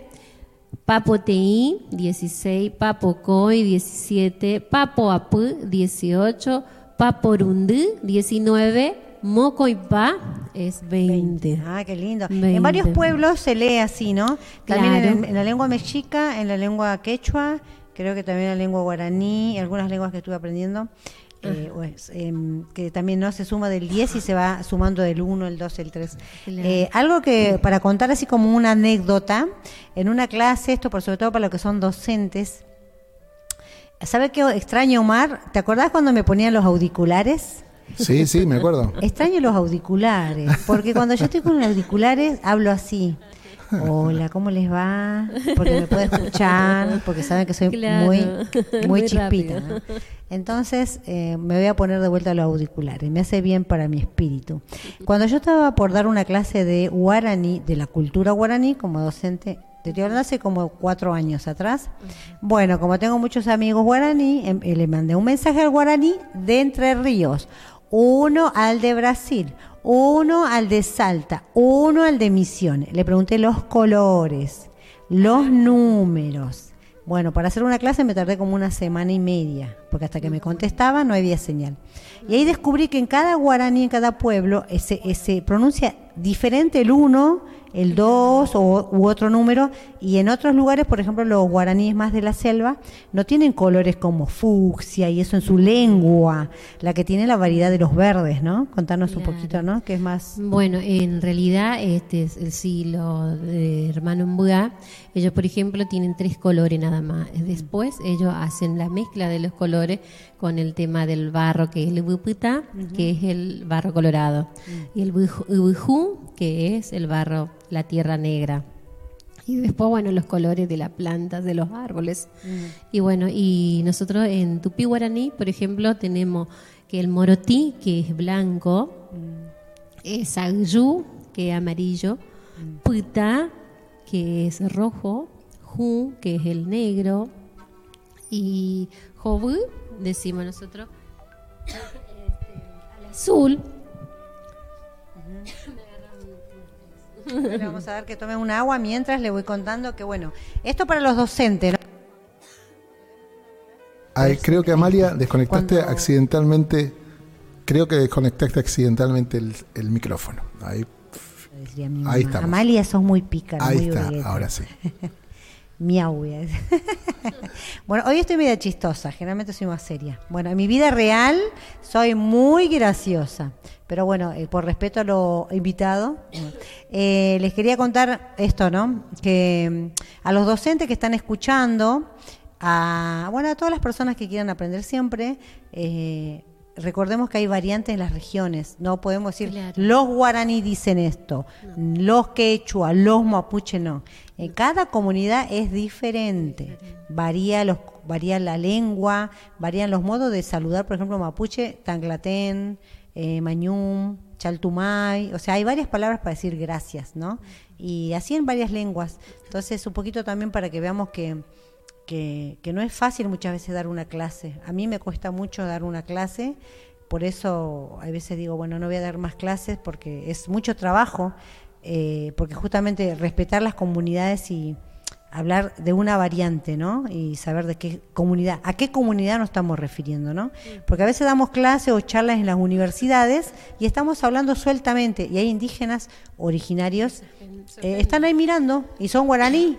papoteí, 16, papocoy, 17, papoapú, 18, paporundú, 19, mocoipá, es 20. Ah, qué lindo. En 20. varios pueblos se lee así, ¿no? También en, Claro. el- en la lengua mexica, en la lengua quechua, creo que también en la lengua guaraní, algunas lenguas que estuve aprendiendo, eh, pues, em, que también no se suma del 10 y se va sumando del 1, el 2, el 3. Claro. Eh, algo que para contar así como una anécdota, en una clase, esto por sobre todo para los que son docentes, ¿sabe qué extraño, Omar? ¿Te acordás cuando me ponían los auriculares? Sí, sí, me acuerdo. Extraño los auriculares, porque cuando yo estoy con los auriculares hablo así. Hola, ¿cómo les va? Porque me puede escuchar, porque saben que soy Claro. muy, *laughs* muy Muy chispita. Entonces eh, me voy a poner de vuelta los auriculares, me hace bien para mi espíritu. Cuando yo estaba por dar una clase de guaraní, de la cultura guaraní, como docente, te estoy hablando hace como cuatro años atrás. Bueno, como tengo muchos amigos guaraní, em- eh, le mandé un mensaje al guaraní de Entre Ríos, uno al de Brasil, uno al de Salta, uno al de Misiones. Le pregunté los colores, los números. Bueno, para hacer una clase me tardé como una semana y media, porque hasta que me contestaba no había señal. Y ahí descubrí que en cada guaraní, en cada pueblo, se, se pronuncia diferente el uno, el dos o, u otro número, y en otros lugares, por ejemplo, los guaraníes más de la selva, no tienen colores como fucsia y eso en su lengua, la que tiene la variedad de los verdes, ¿no? Contarnos un poquito, ¿no? Que es más... Bueno, en realidad este es el siglo de hermano Mbuga. Ellos, por ejemplo, tienen tres colores nada más. Después ellos hacen la mezcla de los colores con el tema del barro, que es el buputa, que es el barro colorado, y el buju- que es el barro, la tierra negra. Y después, bueno, los colores de las plantas, de los árboles. Y bueno, y nosotros en Tupí Guaraní, por ejemplo, tenemos que el morotí, que es blanco, Sanju, que es amarillo, Puta, que es rojo, Hu, que es el negro, y Hobu, decimos nosotros, *coughs* este, al azul. Le vamos a dar que tome un agua mientras le voy contando que, bueno, esto para los docentes, ¿no? Ay, creo que Amalia desconectaste Cuando- accidentalmente. Creo que desconectaste accidentalmente el, el micrófono. Ahí, Ahí estamos. Amalia, sos muy pícara, ahí muy está, ahora sí. *laughs* Miau. *laughs* bueno, hoy estoy media chistosa, generalmente soy más seria. Bueno, en mi vida real soy muy graciosa, pero bueno, eh, por respeto a lo invitado, eh, les quería contar esto, ¿no? Que mm, a los docentes que están escuchando, a, bueno, a todas las personas que quieran aprender siempre, eh, recordemos que hay variantes en las regiones. No podemos decir Claro. los guaraní dicen esto, los quechua, los mapuche no. En cada comunidad es diferente. Varía los varía la lengua, varían los modos de saludar, por ejemplo, mapuche, tanglatén, eh, mañum, chaltumay, o sea, hay varias palabras para decir gracias, ¿no? Y así en varias lenguas. Entonces, un poquito también para que veamos que que, que no es fácil muchas veces dar una clase. A mí me cuesta mucho dar una clase, por eso a veces digo, bueno, no voy a dar más clases porque es mucho trabajo, eh, porque justamente respetar las comunidades y hablar de una variante, ¿no? Y saber de qué comunidad, a qué comunidad nos estamos refiriendo, ¿no? Porque a veces damos clases o charlas en las universidades y estamos hablando sueltamente y hay indígenas originarios, eh, están ahí mirando y son guaraní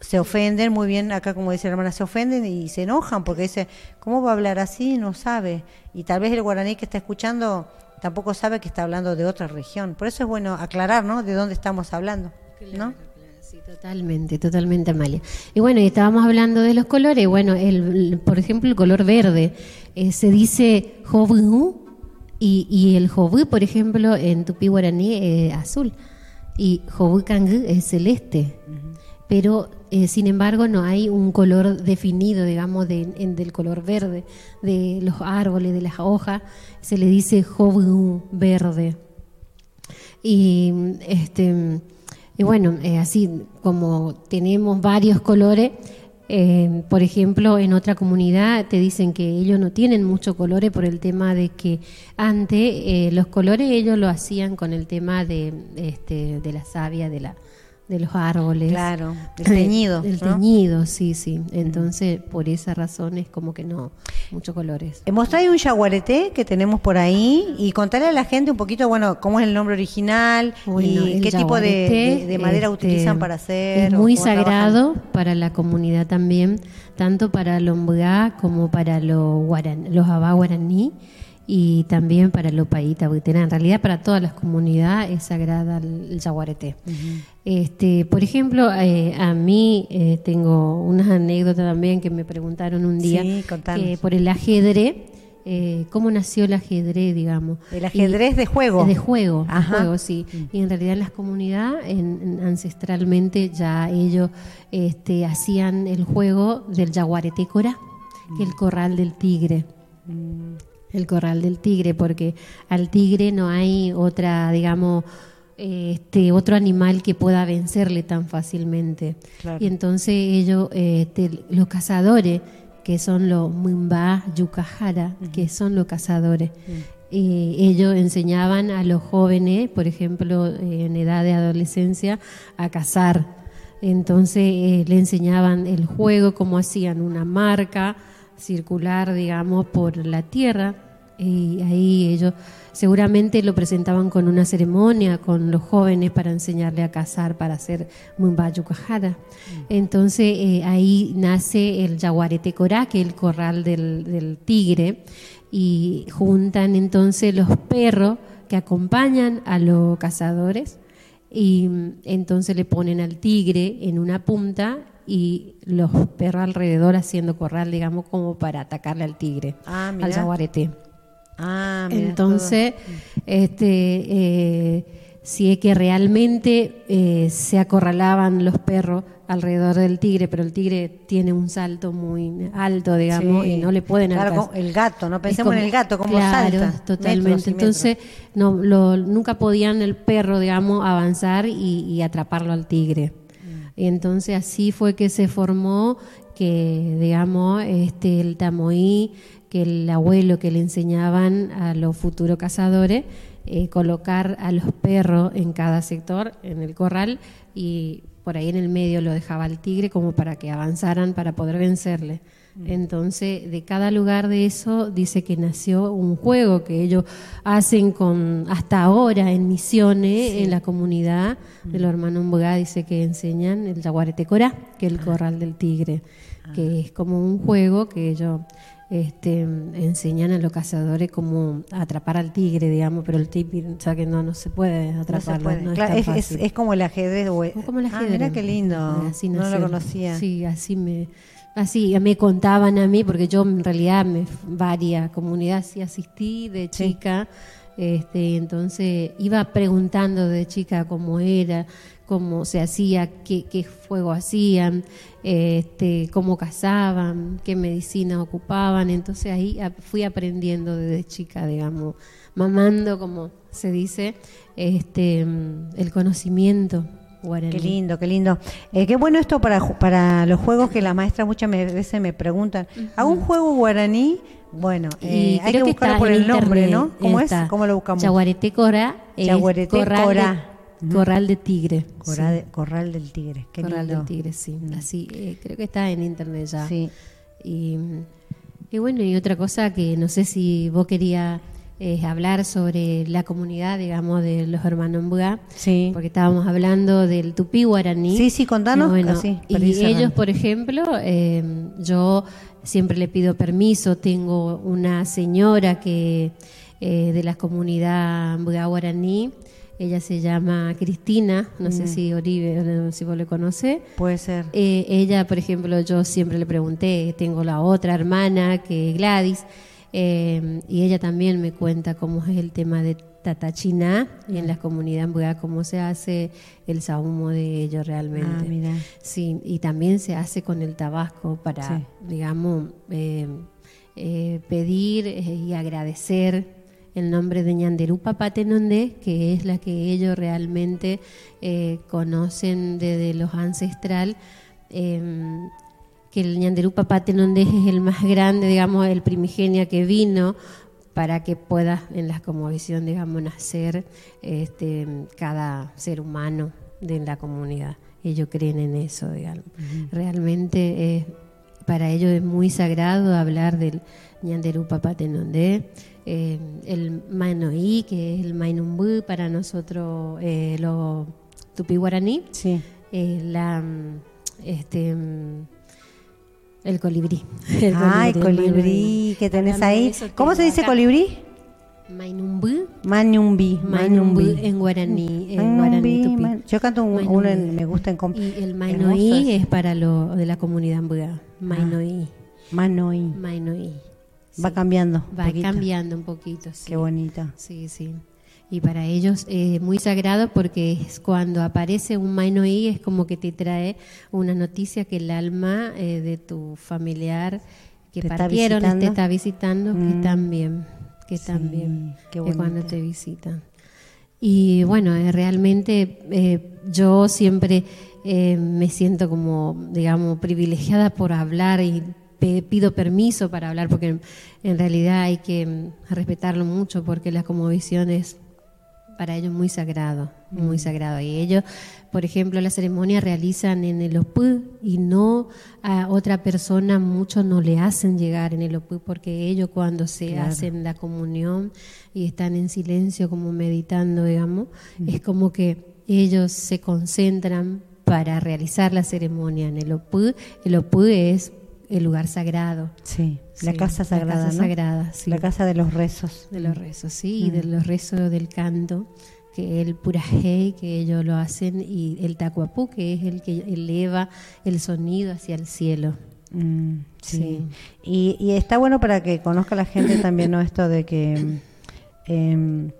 se ofenden, muy bien, acá como dice la hermana, se ofenden y se enojan porque dice, ¿cómo va a hablar así? No sabe. Y tal vez el guaraní que está escuchando tampoco sabe que está hablando de otra región. Por eso es bueno aclarar, ¿no? De dónde estamos hablando, ¿no? Sí, totalmente, totalmente, Amalia. Y bueno, y estábamos hablando de los colores. Bueno, el, el- por ejemplo, el color verde eh, se dice jovu y, y el jovu, por ejemplo, en tupí guaraní es azul y jovu kangu es celeste. Pero, eh, sin embargo, no hay un color definido, digamos, del color verde de los árboles, de las hojas. Se le dice jovu verde. Y este y bueno, eh, así como tenemos varios colores, eh, por ejemplo, en otra comunidad te dicen que ellos no tienen muchos colores por el tema de que antes eh, los colores ellos lo hacían con el tema de este de la savia de la de los árboles. Claro, *laughs* del teñido, Del ¿no? teñido, sí, sí. Entonces, por esa razón es como que no, muchos colores. Eh, Mostrá un yaguareté que tenemos por ahí y contarle a la gente un poquito, bueno, cómo es el nombre original Bueno, y qué tipo de, yaguareté, de- de madera este, utilizan para hacer. Es muy trabajan. sagrado para la comunidad también, tanto para los como para los, guaran- los Abá guaraní y también para los Paíta Buiterá. En realidad, para todas las comunidades es sagrada el, el yaguareté. este, por ejemplo, eh, a mí eh, tengo unas anécdotas también que me preguntaron un día Sí, que por el ajedrez. eh, ¿Cómo nació el ajedrez, digamos? El ajedrez de juego. De juego, de Ajá. juego, sí. Y en realidad en las comunidades, en- en- ancestralmente, ya ellos este, hacían el juego del yaguareté cora, que es el corral del tigre. El corral del tigre, porque al tigre no hay otra, digamos, este otro animal que pueda vencerle tan fácilmente. Claro. Y entonces ellos, este, los cazadores, que son los Mumba Yukahara, que son los cazadores, eh, ellos enseñaban a los jóvenes, por ejemplo, eh, en edad de adolescencia, a cazar. Entonces eh, le enseñaban el juego, cómo hacían una marca circular, digamos, por la tierra. Y ahí ellos seguramente lo presentaban con una ceremonia con los jóvenes para enseñarle a cazar, para hacer Mumbayukahara. Entonces eh, ahí nace el Yaguarete Corá, que es el corral del, del tigre, y juntan entonces los perros que acompañan a los cazadores y mm, entonces le ponen al tigre en una punta y los perros alrededor haciendo corral, digamos, como para atacarle al tigre, Ah, al jaguarete. Ah, Entonces, este, eh, si es que realmente eh, se acorralaban los perros alrededor del tigre, pero el tigre tiene un salto muy alto, digamos, Sí. y no le pueden Claro, el gato, no pensemos en el gato, como claro, salta. Totalmente. Entonces, no, lo- nunca podían el perro, digamos, avanzar y, y atraparlo al tigre. Mm. Y entonces así fue que se formó que, digamos, este, el tamoí, que el abuelo que le enseñaban a los futuros cazadores, eh, colocar a los perros en cada sector, en el corral, y por ahí en el medio lo dejaba al tigre como para que avanzaran para poder vencerle. Entonces, de cada lugar de eso dice que nació un juego que ellos hacen con hasta ahora en misiones en la comunidad. De los hermanos Mbogá, dice que enseñan el jaguarete corá, que es el corral del tigre, que es como un juego que ellos este, enseñan a los cazadores como atrapar al tigre, digamos, pero el tigre, o sea que no, no se puede No se atraparlo. puede. no es Claro, tan es, es- fácil. es como el ajedrez. o- Como el Ah, ajedrez. mira qué lindo. Así no lo conocía. Sí, así me, así me contaban a mí, porque yo en realidad me varias comunidades sí asistí de Sí. chica, este, entonces iba preguntando de chica cómo era, cómo se hacía, qué, qué fuego hacían, este, cómo cazaban, qué medicina ocupaban, entonces ahí fui aprendiendo desde chica, digamos, mamando, como se dice, este, el conocimiento guaraní. Qué lindo, qué lindo. Eh, qué bueno esto para, para los juegos que las maestras muchas veces me preguntan. ¿Hago un juego guaraní? Bueno, eh, hay que creo buscarlo por el nombre, ¿no? ¿Cómo está. es? ¿Cómo lo buscamos? Yaguareté Cora es Yaguareté corral. De, tigre. Corral, sí. de- corral del tigre. Qué corral lindo. del tigre, sí. Así, eh, creo que está en internet ya. Sí. Y, y bueno, y otra cosa que no sé si vos querías eh, hablar sobre la comunidad, digamos, de los hermanos Mbugá, Sí. porque estábamos hablando del tupí guaraní. Sí, sí, contanos, Y así, y ellos, por ejemplo, eh, yo siempre le pido permiso, tengo una señora que eh, de la comunidad Mbugá guaraní, ella se llama Cristina, no Mm. sé si Oribe, no sé si vos le conocés. Puede ser. Eh, ella, por ejemplo, yo siempre le pregunté, tengo la otra hermana que es Gladys, eh, y ella también me cuenta cómo es el tema de Tatachina y en la comunidad Mbugá, cómo se hace el sahumo de ellos realmente. Ah, mira. Sí, y también se hace con el tabasco para, Sí. digamos, eh, pedir y agradecer el nombre de Ñanderú Papatenondé, que es la que ellos realmente eh, conocen desde los ancestral. eh, que el Ñanderú Papatenondé es el más grande, digamos, el primigenia que vino para que pueda en la cosmovisión, digamos, nacer este, cada ser humano de la comunidad. Ellos creen en eso, digamos. Realmente eh, para ellos es muy sagrado hablar del Ñanderú Papatenondé, eh, el Manoí, que es el Mainumbú para nosotros eh, los tupí guaraní, Sí. eh, la, mm, este, mm, el colibrí. *laughs* El el colibrí Manoí. que tenés ahí. ¿Cómo se dice acá colibrí? Mainumbú. Mañumbi. en guaraní. En Mañumbi, guaraní tupí. man- Yo canto un- Mainumbí. uno en, me gusta en comp- Y el Mainoí es para lo de la comunidad Mbugá. Mainoí. Manoí. Mainoí. Va cambiando. Va poquito. cambiando un poquito. sí. Qué bonito. Sí, sí. Y para ellos es muy sagrado porque es cuando aparece un Mainoí es como que te trae una noticia que el alma eh, de tu familiar que Te está partieron te está visitando, que Mm. están bien, que están Sí, bien, qué que cuando te visitan. Y bueno, eh, realmente eh, yo siempre eh, me siento como, digamos, privilegiada por hablar y pido permiso para hablar porque en, realidad hay que mm, respetarlo mucho porque la conmovisión es para ellos muy sagrado, muy sagrado. Y ellos, por ejemplo, la ceremonia realizan en el OPU y no a otra persona, muchos no le hacen llegar en el OPU porque ellos cuando se Claro. hacen la comunión y están en silencio como meditando, digamos, es como que ellos se concentran para realizar la ceremonia en el OPU. El OPU es el lugar sagrado. Sí. La Sí, casa sagrada. La casa ¿no? sagrada, sí. La casa de los rezos. De los rezos, sí, y de los rezos del canto, que el purajei, que ellos lo hacen, y el tacuapú, que es el que eleva el sonido hacia el cielo. Mm, sí. Sí. Y, y está bueno para que conozca la gente también ¿no? esto de que, em,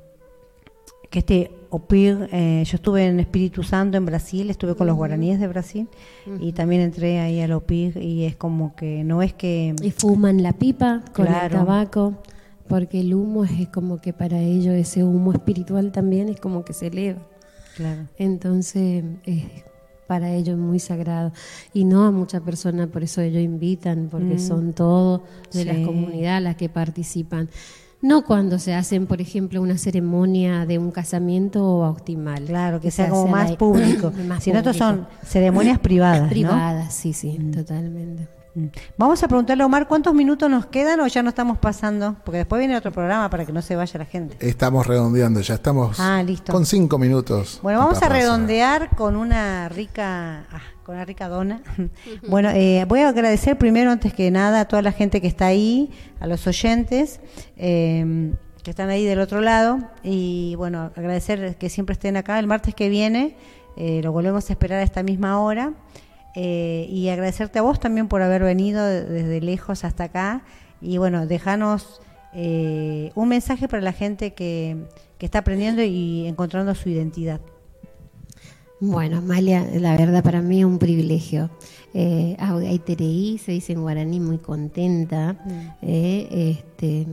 que este OPIR, eh, yo estuve en Espíritu Santo en Brasil, estuve con los guaraníes de Brasil y también entré ahí al OPIR y es como que no es que... Y fuman la pipa con el tabaco, porque el humo es como que para ellos ese humo espiritual también es como que se eleva. Claro. Entonces, es para ellos es muy sagrado. Y no a muchas personas, por eso ellos invitan, porque Mm. son todos de Sí. la comunidad las que participan. No cuando se hacen, por ejemplo, una ceremonia de un casamiento o bautismal. Claro, que se sea como más público. *clears throat* más si no, estos son ceremonias privadas. ¿no? Privadas, sí, sí, totalmente. Vamos a preguntarle a Omar cuántos minutos nos quedan o ya no estamos pasando, porque después viene otro programa para que no se vaya la gente. Estamos redondeando, ya estamos Ah, listo. con cinco minutos. Bueno, vamos a redondear con una rica, ah, con una rica dona. *laughs* Bueno, eh, voy a agradecer primero, antes que nada, a toda la gente que está ahí, a los oyentes eh, que están ahí del otro lado y bueno, agradecer que siempre estén acá. El martes que viene eh, lo volvemos a esperar a esta misma hora. Eh, y agradecerte a vos también por haber venido de- desde lejos hasta acá. Y bueno, dejanos eh, un mensaje para la gente que, que está aprendiendo y encontrando su identidad. Bueno, Amalia, la verdad para mí es un privilegio. Eh, Aitereí se dice en guaraní muy contenta. Eh, este,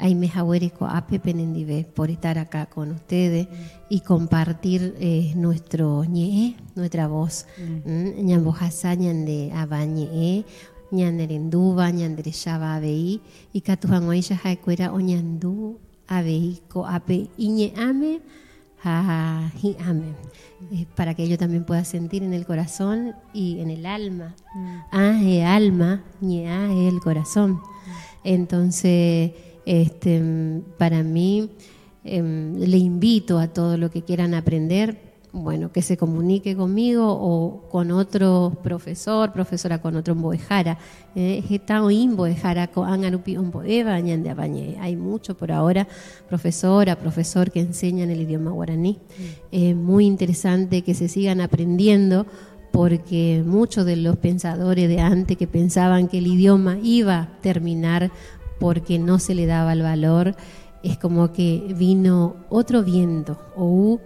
ay me jahuerico ape penendive por estar acá con ustedes y compartir eh, nuestro ñe, nuestra voz. Mm, Ñambojasa ñande abañe, ñanderenduba, ñandereshaba abei, y catujanguaisha jaecuera oñandú abei ko ape iñe ame. Ah, y amén. Eh, para que ello también pueda sentir en el corazón y en el alma. Ah, es alma, y ah, el corazón. Entonces, este, para mí, em, le invito a todos los que quieran aprender, bueno, que se comunique conmigo o con otro profesor, profesora con otro. Eh, Omboeva ñande abañe. Hay mucho por ahora, profesora, profesor que enseñan el idioma guaraní. Es muy interesante que se sigan aprendiendo porque muchos de los pensadores de antes que pensaban que el idioma iba a terminar porque no se le daba el valor, es como que vino otro viento, o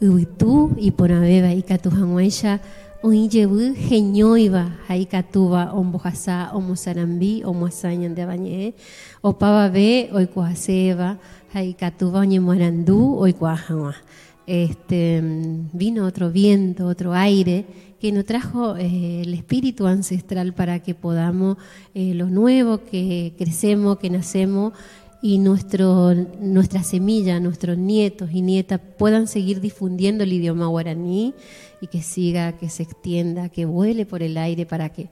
uitu y por abeba y catujanguaya, o inyebu genyoiba, ahí catuba, o mbojasa, o mozarambi, o moasañan de abañe, o pavabe, o ikuaseba, ahí catuba, o ñemuarandú, o ikuajawa. Este, vino otro viento, otro aire que nos trajo eh, el espíritu ancestral para que podamos eh, lo nuevo, que crecemos, que nacemos y nuestro, nuestra semilla, nuestros nietos y nietas puedan seguir difundiendo el idioma guaraní y que siga, que se extienda, que vuele por el aire para que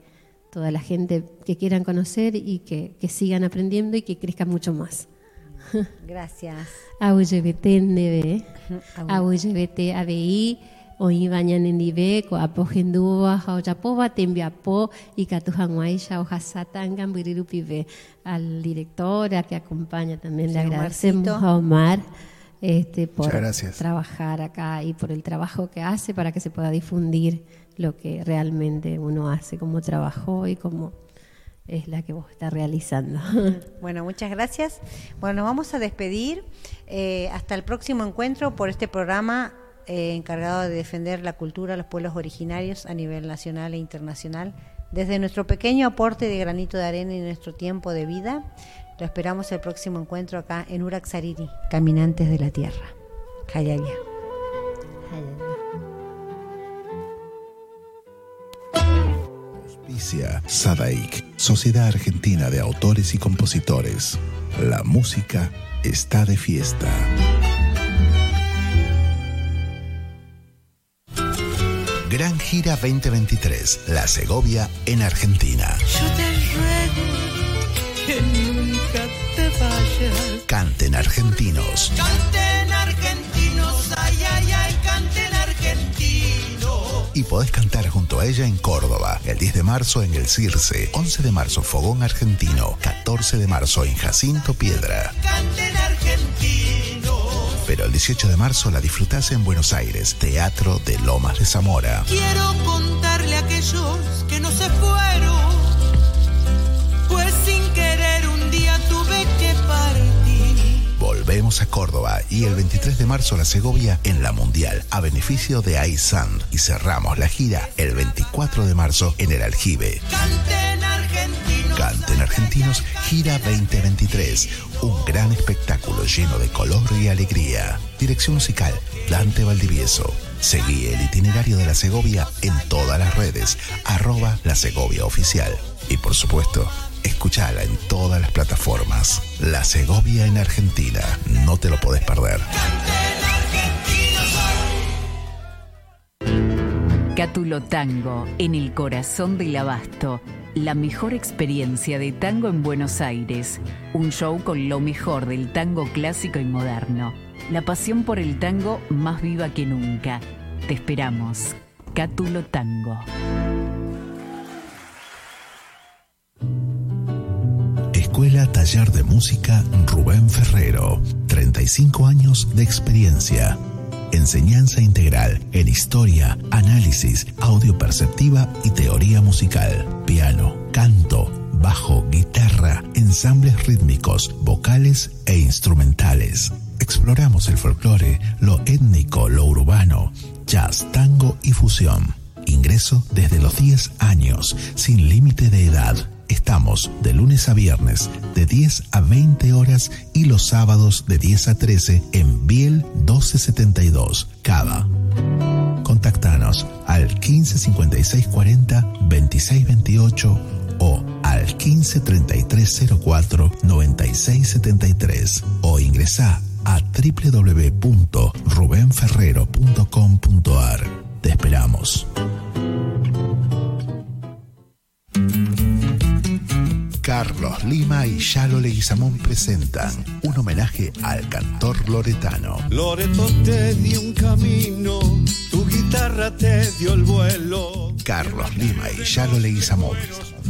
toda la gente que quieran conocer y que, que sigan aprendiendo y que crezca mucho más. Gracias. Auyebete nebe, auyebete ABI, oí bañan en dibe, ko apogendua, jaujapoba, tembiapo, y catujanguaisha, ojasatangan, birirupive. Al director, a que acompaña también, le agradecemos a Omar este, por trabajar acá y por el trabajo que hace para que se pueda difundir lo que realmente uno hace como trabajo y como es la que vos estás realizando. *laughs* Bueno, muchas gracias. Bueno, nos vamos a despedir. eh, hasta el próximo encuentro por este programa eh, encargado de defender la cultura los pueblos originarios a nivel nacional e internacional. Desde nuestro pequeño aporte de granito de arena y nuestro tiempo de vida, lo esperamos el próximo encuentro acá en Uraxariri, Caminantes de la Tierra. Hayaya. Sadaik, Sociedad Argentina de Autores y Compositores. La música está de fiesta. Gran Gira 2023, La Segovia en Argentina. Yo te ruego que nunca te vayas. Canten argentinos. Canten argentinos, ay, Y podés cantar junto a ella en Córdoba, el 10 de marzo en el Circe, 11 de marzo Fogón Argentino, 14 de marzo en Jacinto Piedra. Canten argentinos. Pero el 18 de marzo la disfrutás en Buenos Aires, Teatro de Lomas de Zamora. Quiero contarle a aquellos que no se fueron, Volvemos a Córdoba y el 23 de marzo la Segovia en la Mundial a beneficio de iSand y cerramos la gira el 24 de marzo en el Aljibe. Canten argentinos. Canten Argentinos Gira 2023, un gran espectáculo lleno de color y alegría. Dirección musical Dante Valdivieso. Seguí el itinerario de la Segovia en todas las redes, arroba la Segovia Oficial. Y por supuesto, escuchala en todas las plataformas. La Segovia en Argentina, no te lo podés perder. Cátulo Tango, en el corazón del abasto. La mejor experiencia de tango en Buenos Aires. Un show con lo mejor del tango clásico y moderno. La pasión por el tango más viva que nunca. Te esperamos. Cátulo Tango. Escuela Taller de Música Rubén Ferrero. 35 años de experiencia. Enseñanza integral en historia, análisis, audio perceptiva y teoría musical. Piano, canto, bajo, guitarra, ensambles rítmicos, vocales e instrumentales. Exploramos el folclore, lo étnico, lo urbano, jazz, tango y fusión. Ingreso desde los 10 años, sin límite de edad. Estamos de lunes a viernes de 10 a 20 horas y los sábados de 10 a 13 en Biel 1272, Cava. Contactanos al 15 56 40 26 28 o al 15 33 04 96 73 o ingresa a www.rubenferrero.com.ar. Te esperamos. Carlos Lima y Yalo Leguizamón presentan un homenaje al cantor loretano. Loreto te dio un camino, tu guitarra te dio el vuelo. Carlos Lima y Yalo Leguizamón,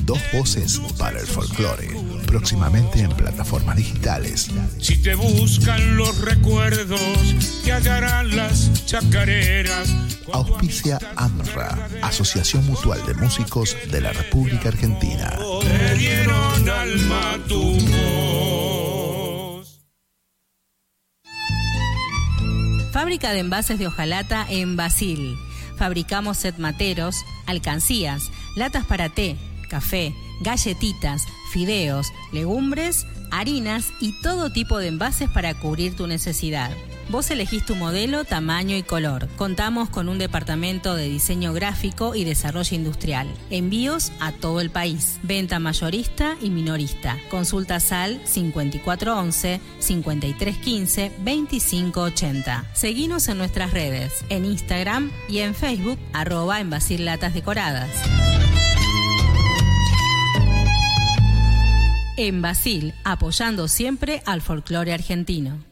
dos voces para el folclore, próximamente en plataformas digitales. Si te buscan los recuerdos, te hallarán las chacareras. Auspicia AMRA, Asociación Mutual de Músicos de la República Argentina. Te dieron alma tu voz. Fábrica de envases de hojalata en Basil. Fabricamos set materos, alcancías, latas para té, café, galletitas, fideos, legumbres, harinas y todo tipo de envases para cubrir tu necesidad. Vos elegís tu modelo, tamaño y color. Contamos con un departamento de diseño gráfico y desarrollo industrial. Envíos a todo el país. Venta mayorista y minorista. Consulta SAL 5411-5315-2580. Seguinos en nuestras redes, en Instagram y en Facebook, arroba en Latas Decoradas. En Basil, apoyando siempre al folclore argentino.